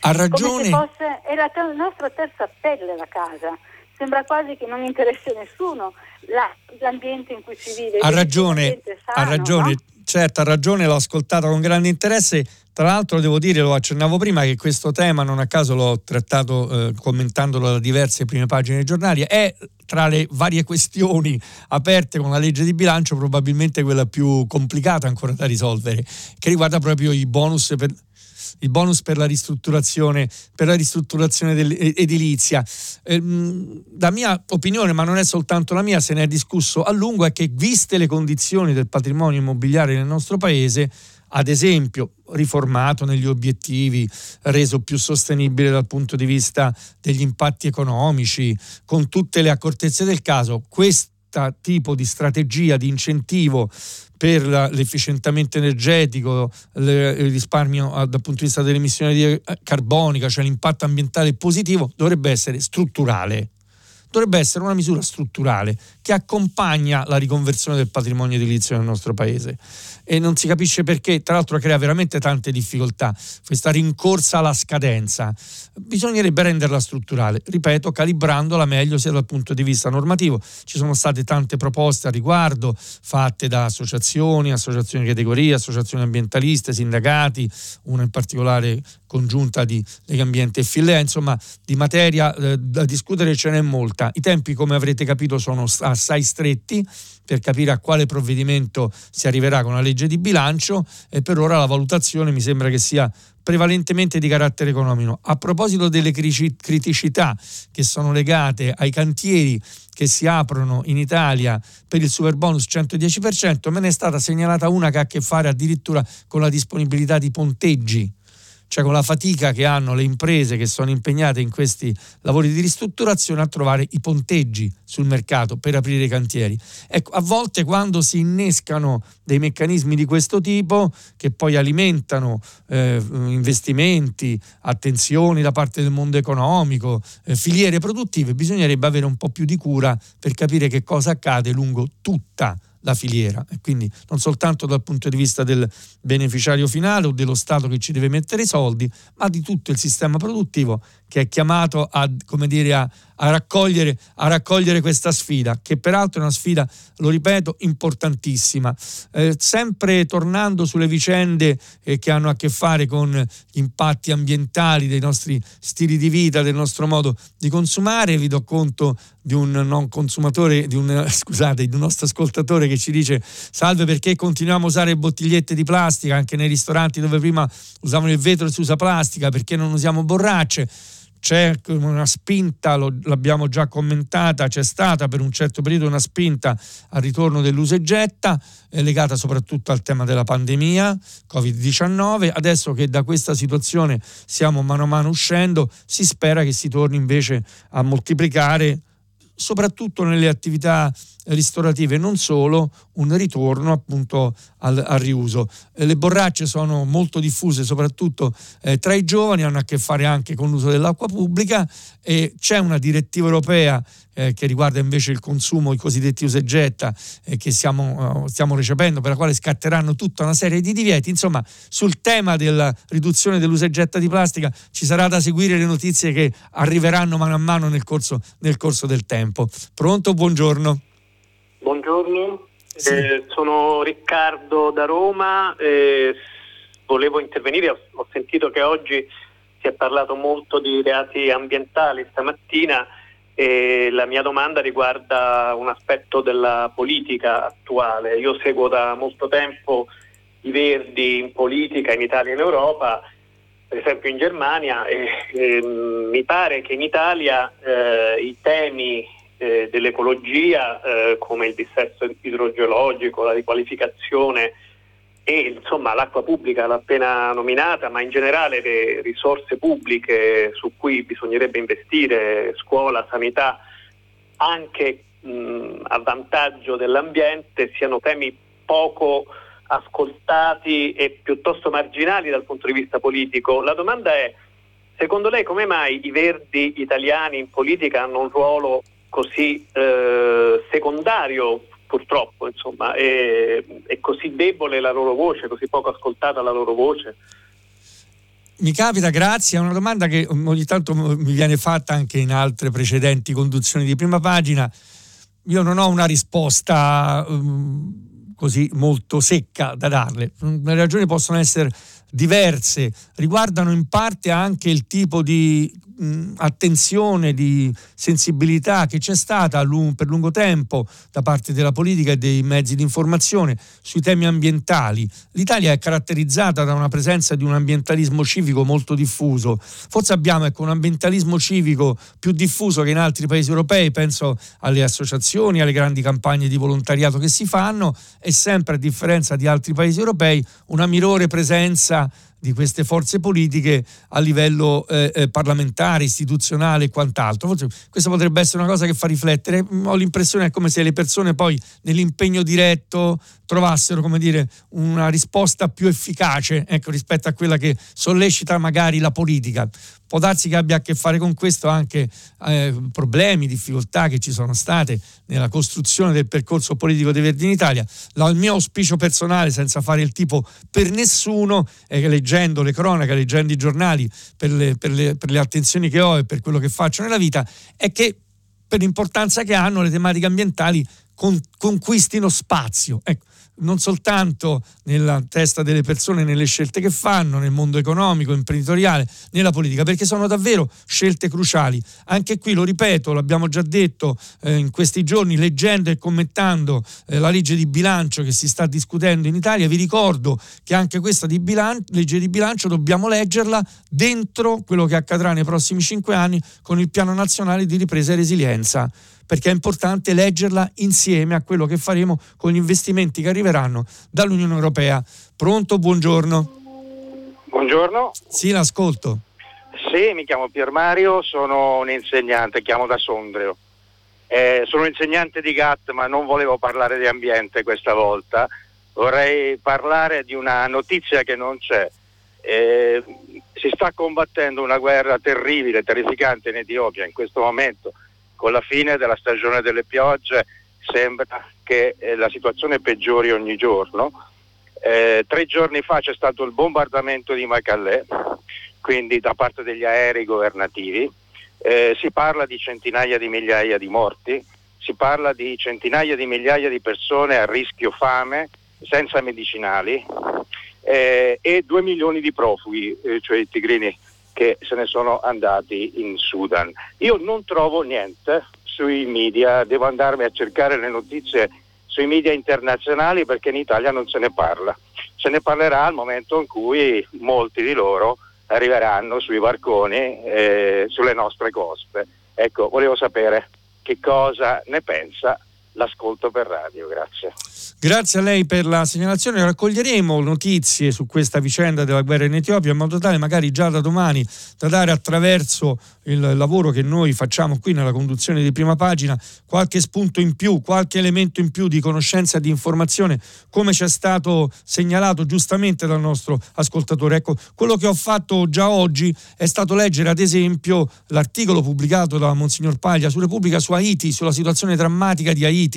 Ha ragione. Fosse, è la, la, nostra terza pelle la casa. Sembra quasi che non interessi a nessuno la, l'ambiente in cui si vive. Ha ragione, sano, ha ragione. No? Certo, ha ragione, l'ho ascoltata con grande interesse. Tra l'altro devo dire, lo accennavo prima, che questo tema non a caso l'ho trattato eh, commentandolo da diverse prime pagine dei giornali, è tra le varie questioni aperte con la legge di bilancio probabilmente quella più complicata ancora da risolvere, che riguarda proprio i bonus per, il bonus per la ristrutturazione, per la ristrutturazione edilizia. Eh, la mia opinione, ma non è soltanto la mia, se ne è discusso a lungo, è che viste le condizioni del patrimonio immobiliare nel nostro paese, ad esempio riformato negli obiettivi, reso più sostenibile dal punto di vista degli impatti economici, con tutte le accortezze del caso, questo tipo di strategia di incentivo per l'efficientamento energetico, il risparmio dal punto di vista dell'emissione carbonica, cioè l'impatto ambientale positivo, dovrebbe essere strutturale. Dovrebbe essere una misura strutturale che accompagna la riconversione del patrimonio edilizio nel nostro paese e non si capisce perché, tra l'altro crea veramente tante difficoltà questa rincorsa alla scadenza. Bisognerebbe renderla strutturale, ripeto, calibrandola meglio sia dal punto di vista normativo. Ci sono state tante proposte a riguardo fatte da associazioni, associazioni di categoria, associazioni ambientaliste, sindacati, una in particolare congiunta di Lega Ambiente e Fillea, insomma di materia eh, da discutere ce n'è molta. I tempi come avrete capito sono assai stretti per capire a quale provvedimento si arriverà con la legge di bilancio e per ora la valutazione mi sembra che sia prevalentemente di carattere economico. A proposito delle criticità che sono legate ai cantieri che si aprono in Italia per il super bonus 110%, me ne è stata segnalata una che ha a che fare addirittura con la disponibilità di ponteggi cioè con la fatica che hanno le imprese che sono impegnate in questi lavori di ristrutturazione a trovare i ponteggi sul mercato per aprire i cantieri. Ecco, a volte quando si innescano dei meccanismi di questo tipo che poi alimentano eh, investimenti, attenzioni da parte del mondo economico, eh, filiere produttive, bisognerebbe avere un po' più di cura per capire che cosa accade lungo tutta la la filiera. E quindi non soltanto dal punto di vista del beneficiario finale o dello Stato che ci deve mettere i soldi, ma di tutto il sistema produttivo che è chiamato a, dire, a, a, raccogliere, a raccogliere, questa sfida, che peraltro è una sfida, lo ripeto, importantissima. Eh, sempre tornando sulle vicende eh, che hanno a che fare con gli impatti ambientali dei nostri stili di vita, del nostro modo di consumare, vi do conto di un non consumatore, di un, <laughs> scusate, di un nostro ascoltatore che ci dice salve perché continuiamo a usare bottigliette di plastica anche nei ristoranti dove prima usavano il vetro e si usa plastica, perché non usiamo borracce? C'è una spinta, lo, l'abbiamo già commentata, c'è stata per un certo periodo una spinta al ritorno dell'usa e getta, legata soprattutto al tema della pandemia Covid-19. Adesso che da questa situazione stiamo mano a mano uscendo, si spera che si torni invece a moltiplicare soprattutto nelle attività ristorative, non solo un ritorno appunto al, al riuso. Eh, le borracce sono molto diffuse soprattutto eh, tra i giovani, hanno a che fare anche con l'uso dell'acqua pubblica e c'è una direttiva europea eh, che riguarda invece il consumo, i cosiddetti usegetta eh, che stiamo, uh, stiamo recependo, per la quale scatteranno tutta una serie di divieti. Insomma, sul tema della riduzione dell'usegetta di plastica ci sarà da seguire le notizie che arriveranno mano a mano nel corso, nel corso del tempo. Pronto? Buongiorno. Buongiorno, sì. eh, sono Riccardo da Roma, eh, volevo intervenire, ho, ho, sentito che oggi si è parlato molto di reati ambientali stamattina e la mia domanda riguarda un aspetto della politica attuale. Io seguo da molto tempo i Verdi in politica in Italia e in Europa, per esempio in Germania, e, e mi pare che in Italia eh, i temi eh, dell'ecologia eh, come il dissesto idrogeologico, la riqualificazione e insomma l'acqua pubblica l'ha appena nominata, ma in generale le risorse pubbliche su cui bisognerebbe investire, scuola, sanità, anche mh, a vantaggio dell'ambiente, siano temi poco ascoltati e piuttosto marginali dal punto di vista politico. La domanda è, secondo lei come mai i verdi italiani in politica hanno un ruolo così eh, secondario purtroppo, insomma, è, è così debole la loro voce, così poco ascoltata la loro voce. Mi capita, grazie, è una domanda che ogni tanto mi viene fatta anche in altre precedenti conduzioni di prima pagina. Io non ho una risposta um, così molto secca da darle. Le ragioni possono essere diverse, riguardano in parte anche il tipo di mh, attenzione, di sensibilità che c'è stata lung- per lungo tempo da parte della politica e dei mezzi di informazione sui temi ambientali. L'Italia è caratterizzata da una presenza di un ambientalismo civico molto diffuso. Forse abbiamo ecco, un ambientalismo civico più diffuso che in altri paesi europei, penso alle associazioni, alle grandi campagne di volontariato che si fanno e sempre a differenza di altri paesi europei una minore presenza di queste forze politiche a livello eh, eh, parlamentare, istituzionale e quant'altro. Forse questa potrebbe essere una cosa che fa riflettere. Ho l'impressione è come se le persone poi nell'impegno diretto trovassero come dire, una risposta più efficace ecco, rispetto a quella che sollecita magari la politica. Può darsi che abbia a che fare con questo anche eh, problemi, difficoltà che ci sono state nella costruzione del percorso politico dei Verdi in Italia. La, il mio auspicio personale, senza fare il tipo per nessuno, è che leggendo le cronache, leggendo i giornali, per le, per le, per le attenzioni che ho e per quello che faccio nella vita, è che per l'importanza che hanno le tematiche ambientali con, conquistino spazio. Ecco, non soltanto nella testa delle persone, nelle scelte che fanno, nel mondo economico, imprenditoriale, nella politica, perché sono davvero scelte cruciali. Anche qui, lo ripeto, l'abbiamo già detto eh, in questi giorni, leggendo e commentando eh, la legge di bilancio che si sta discutendo in Italia, vi ricordo che anche questa di bilancio, legge di bilancio dobbiamo leggerla dentro quello che accadrà nei prossimi cinque anni con il Piano Nazionale di Ripresa e Resilienza perché è importante leggerla insieme a quello che faremo con gli investimenti che arriveranno dall'Unione Europea. Pronto? Buongiorno. Buongiorno. Sì, l'ascolto. Sì, mi chiamo Pier Mario, sono un insegnante, chiamo da Sondrio. Eh, sono insegnante di GATT, ma non volevo parlare di ambiente questa volta. Vorrei parlare di una notizia che non c'è. Eh, si sta combattendo una guerra terribile, terrificante in Etiopia in questo momento con la fine della stagione delle piogge sembra che eh, la situazione peggiori ogni giorno. Eh, tre giorni fa c'è stato il bombardamento di Macalè, quindi da parte degli aerei governativi. Eh, si parla di centinaia di migliaia di morti, si parla di centinaia di migliaia di persone a rischio fame, senza medicinali eh, e due milioni di profughi, eh, cioè i tigrini che se ne sono andati in Sudan. Io non trovo niente sui media, devo andarmi a cercare le notizie sui media internazionali perché in Italia non se ne parla. Se ne parlerà al momento in cui molti di loro arriveranno sui barconi eh, sulle nostre coste. Ecco, volevo sapere che cosa ne pensa l'ascolto per radio. Grazie. Grazie a lei per la segnalazione. Raccoglieremo notizie su questa vicenda della guerra in Etiopia in modo tale magari già da domani da dare attraverso il lavoro che noi facciamo qui nella conduzione di prima pagina qualche spunto in più, qualche elemento in più di conoscenza e di informazione come ci è stato segnalato giustamente dal nostro ascoltatore. Ecco, quello che ho fatto già oggi è stato leggere ad esempio l'articolo pubblicato da Monsignor Paglia su Repubblica su Haiti, sulla situazione drammatica di Haiti,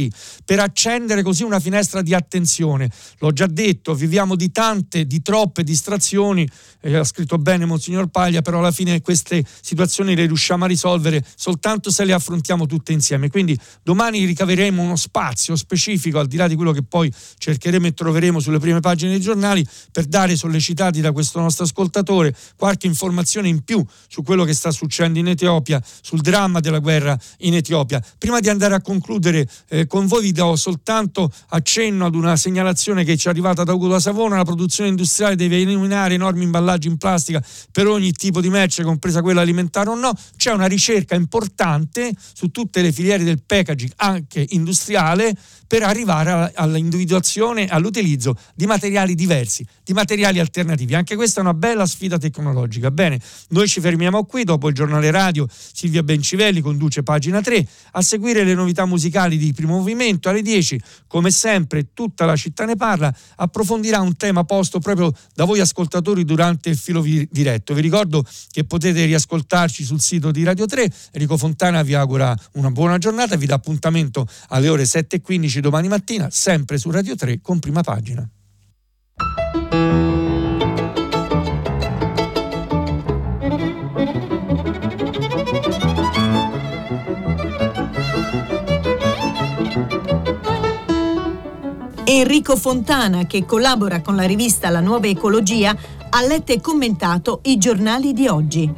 per accendere così una finestra di attenzione. L'ho già detto, viviamo di tante, di troppe distrazioni, eh, ha scritto bene Monsignor Paglia, però alla fine queste situazioni le riusciamo a risolvere soltanto se le affrontiamo tutte insieme. Quindi domani ricaveremo uno spazio specifico, al di là di quello che poi cercheremo e troveremo sulle prime pagine dei giornali, per dare sollecitati da questo nostro ascoltatore qualche informazione in più su quello che sta succedendo in Etiopia, sul dramma della guerra in Etiopia. Prima di andare a concludere eh, con voi vi do soltanto accesso cenno ad una segnalazione che ci è arrivata da Ugo da Savona, la produzione industriale deve eliminare enormi imballaggi in plastica per ogni tipo di merce, compresa quella alimentare o no. C'è una ricerca importante su tutte le filiere del packaging, anche industriale, per arrivare all'individuazione, all'utilizzo di materiali diversi, di materiali alternativi. Anche questa è una bella sfida tecnologica. Bene, noi ci fermiamo qui, dopo il giornale radio Silvia Bencivelli conduce pagina 3, a seguire le novità musicali di primo movimento alle 10, come sempre tutta la città ne parla, approfondirà un tema posto proprio da voi ascoltatori durante il filo diretto. Vi ricordo che potete riascoltarci sul sito di Radio 3, Enrico Fontana vi augura una buona giornata, vi dà appuntamento alle ore 7.15 domani mattina, sempre su Radio 3 con prima pagina. Enrico Fontana, che collabora con la rivista La Nuova Ecologia, ha letto e commentato i giornali di oggi.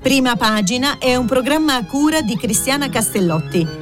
Prima pagina è un programma a cura di Cristiana Castellotti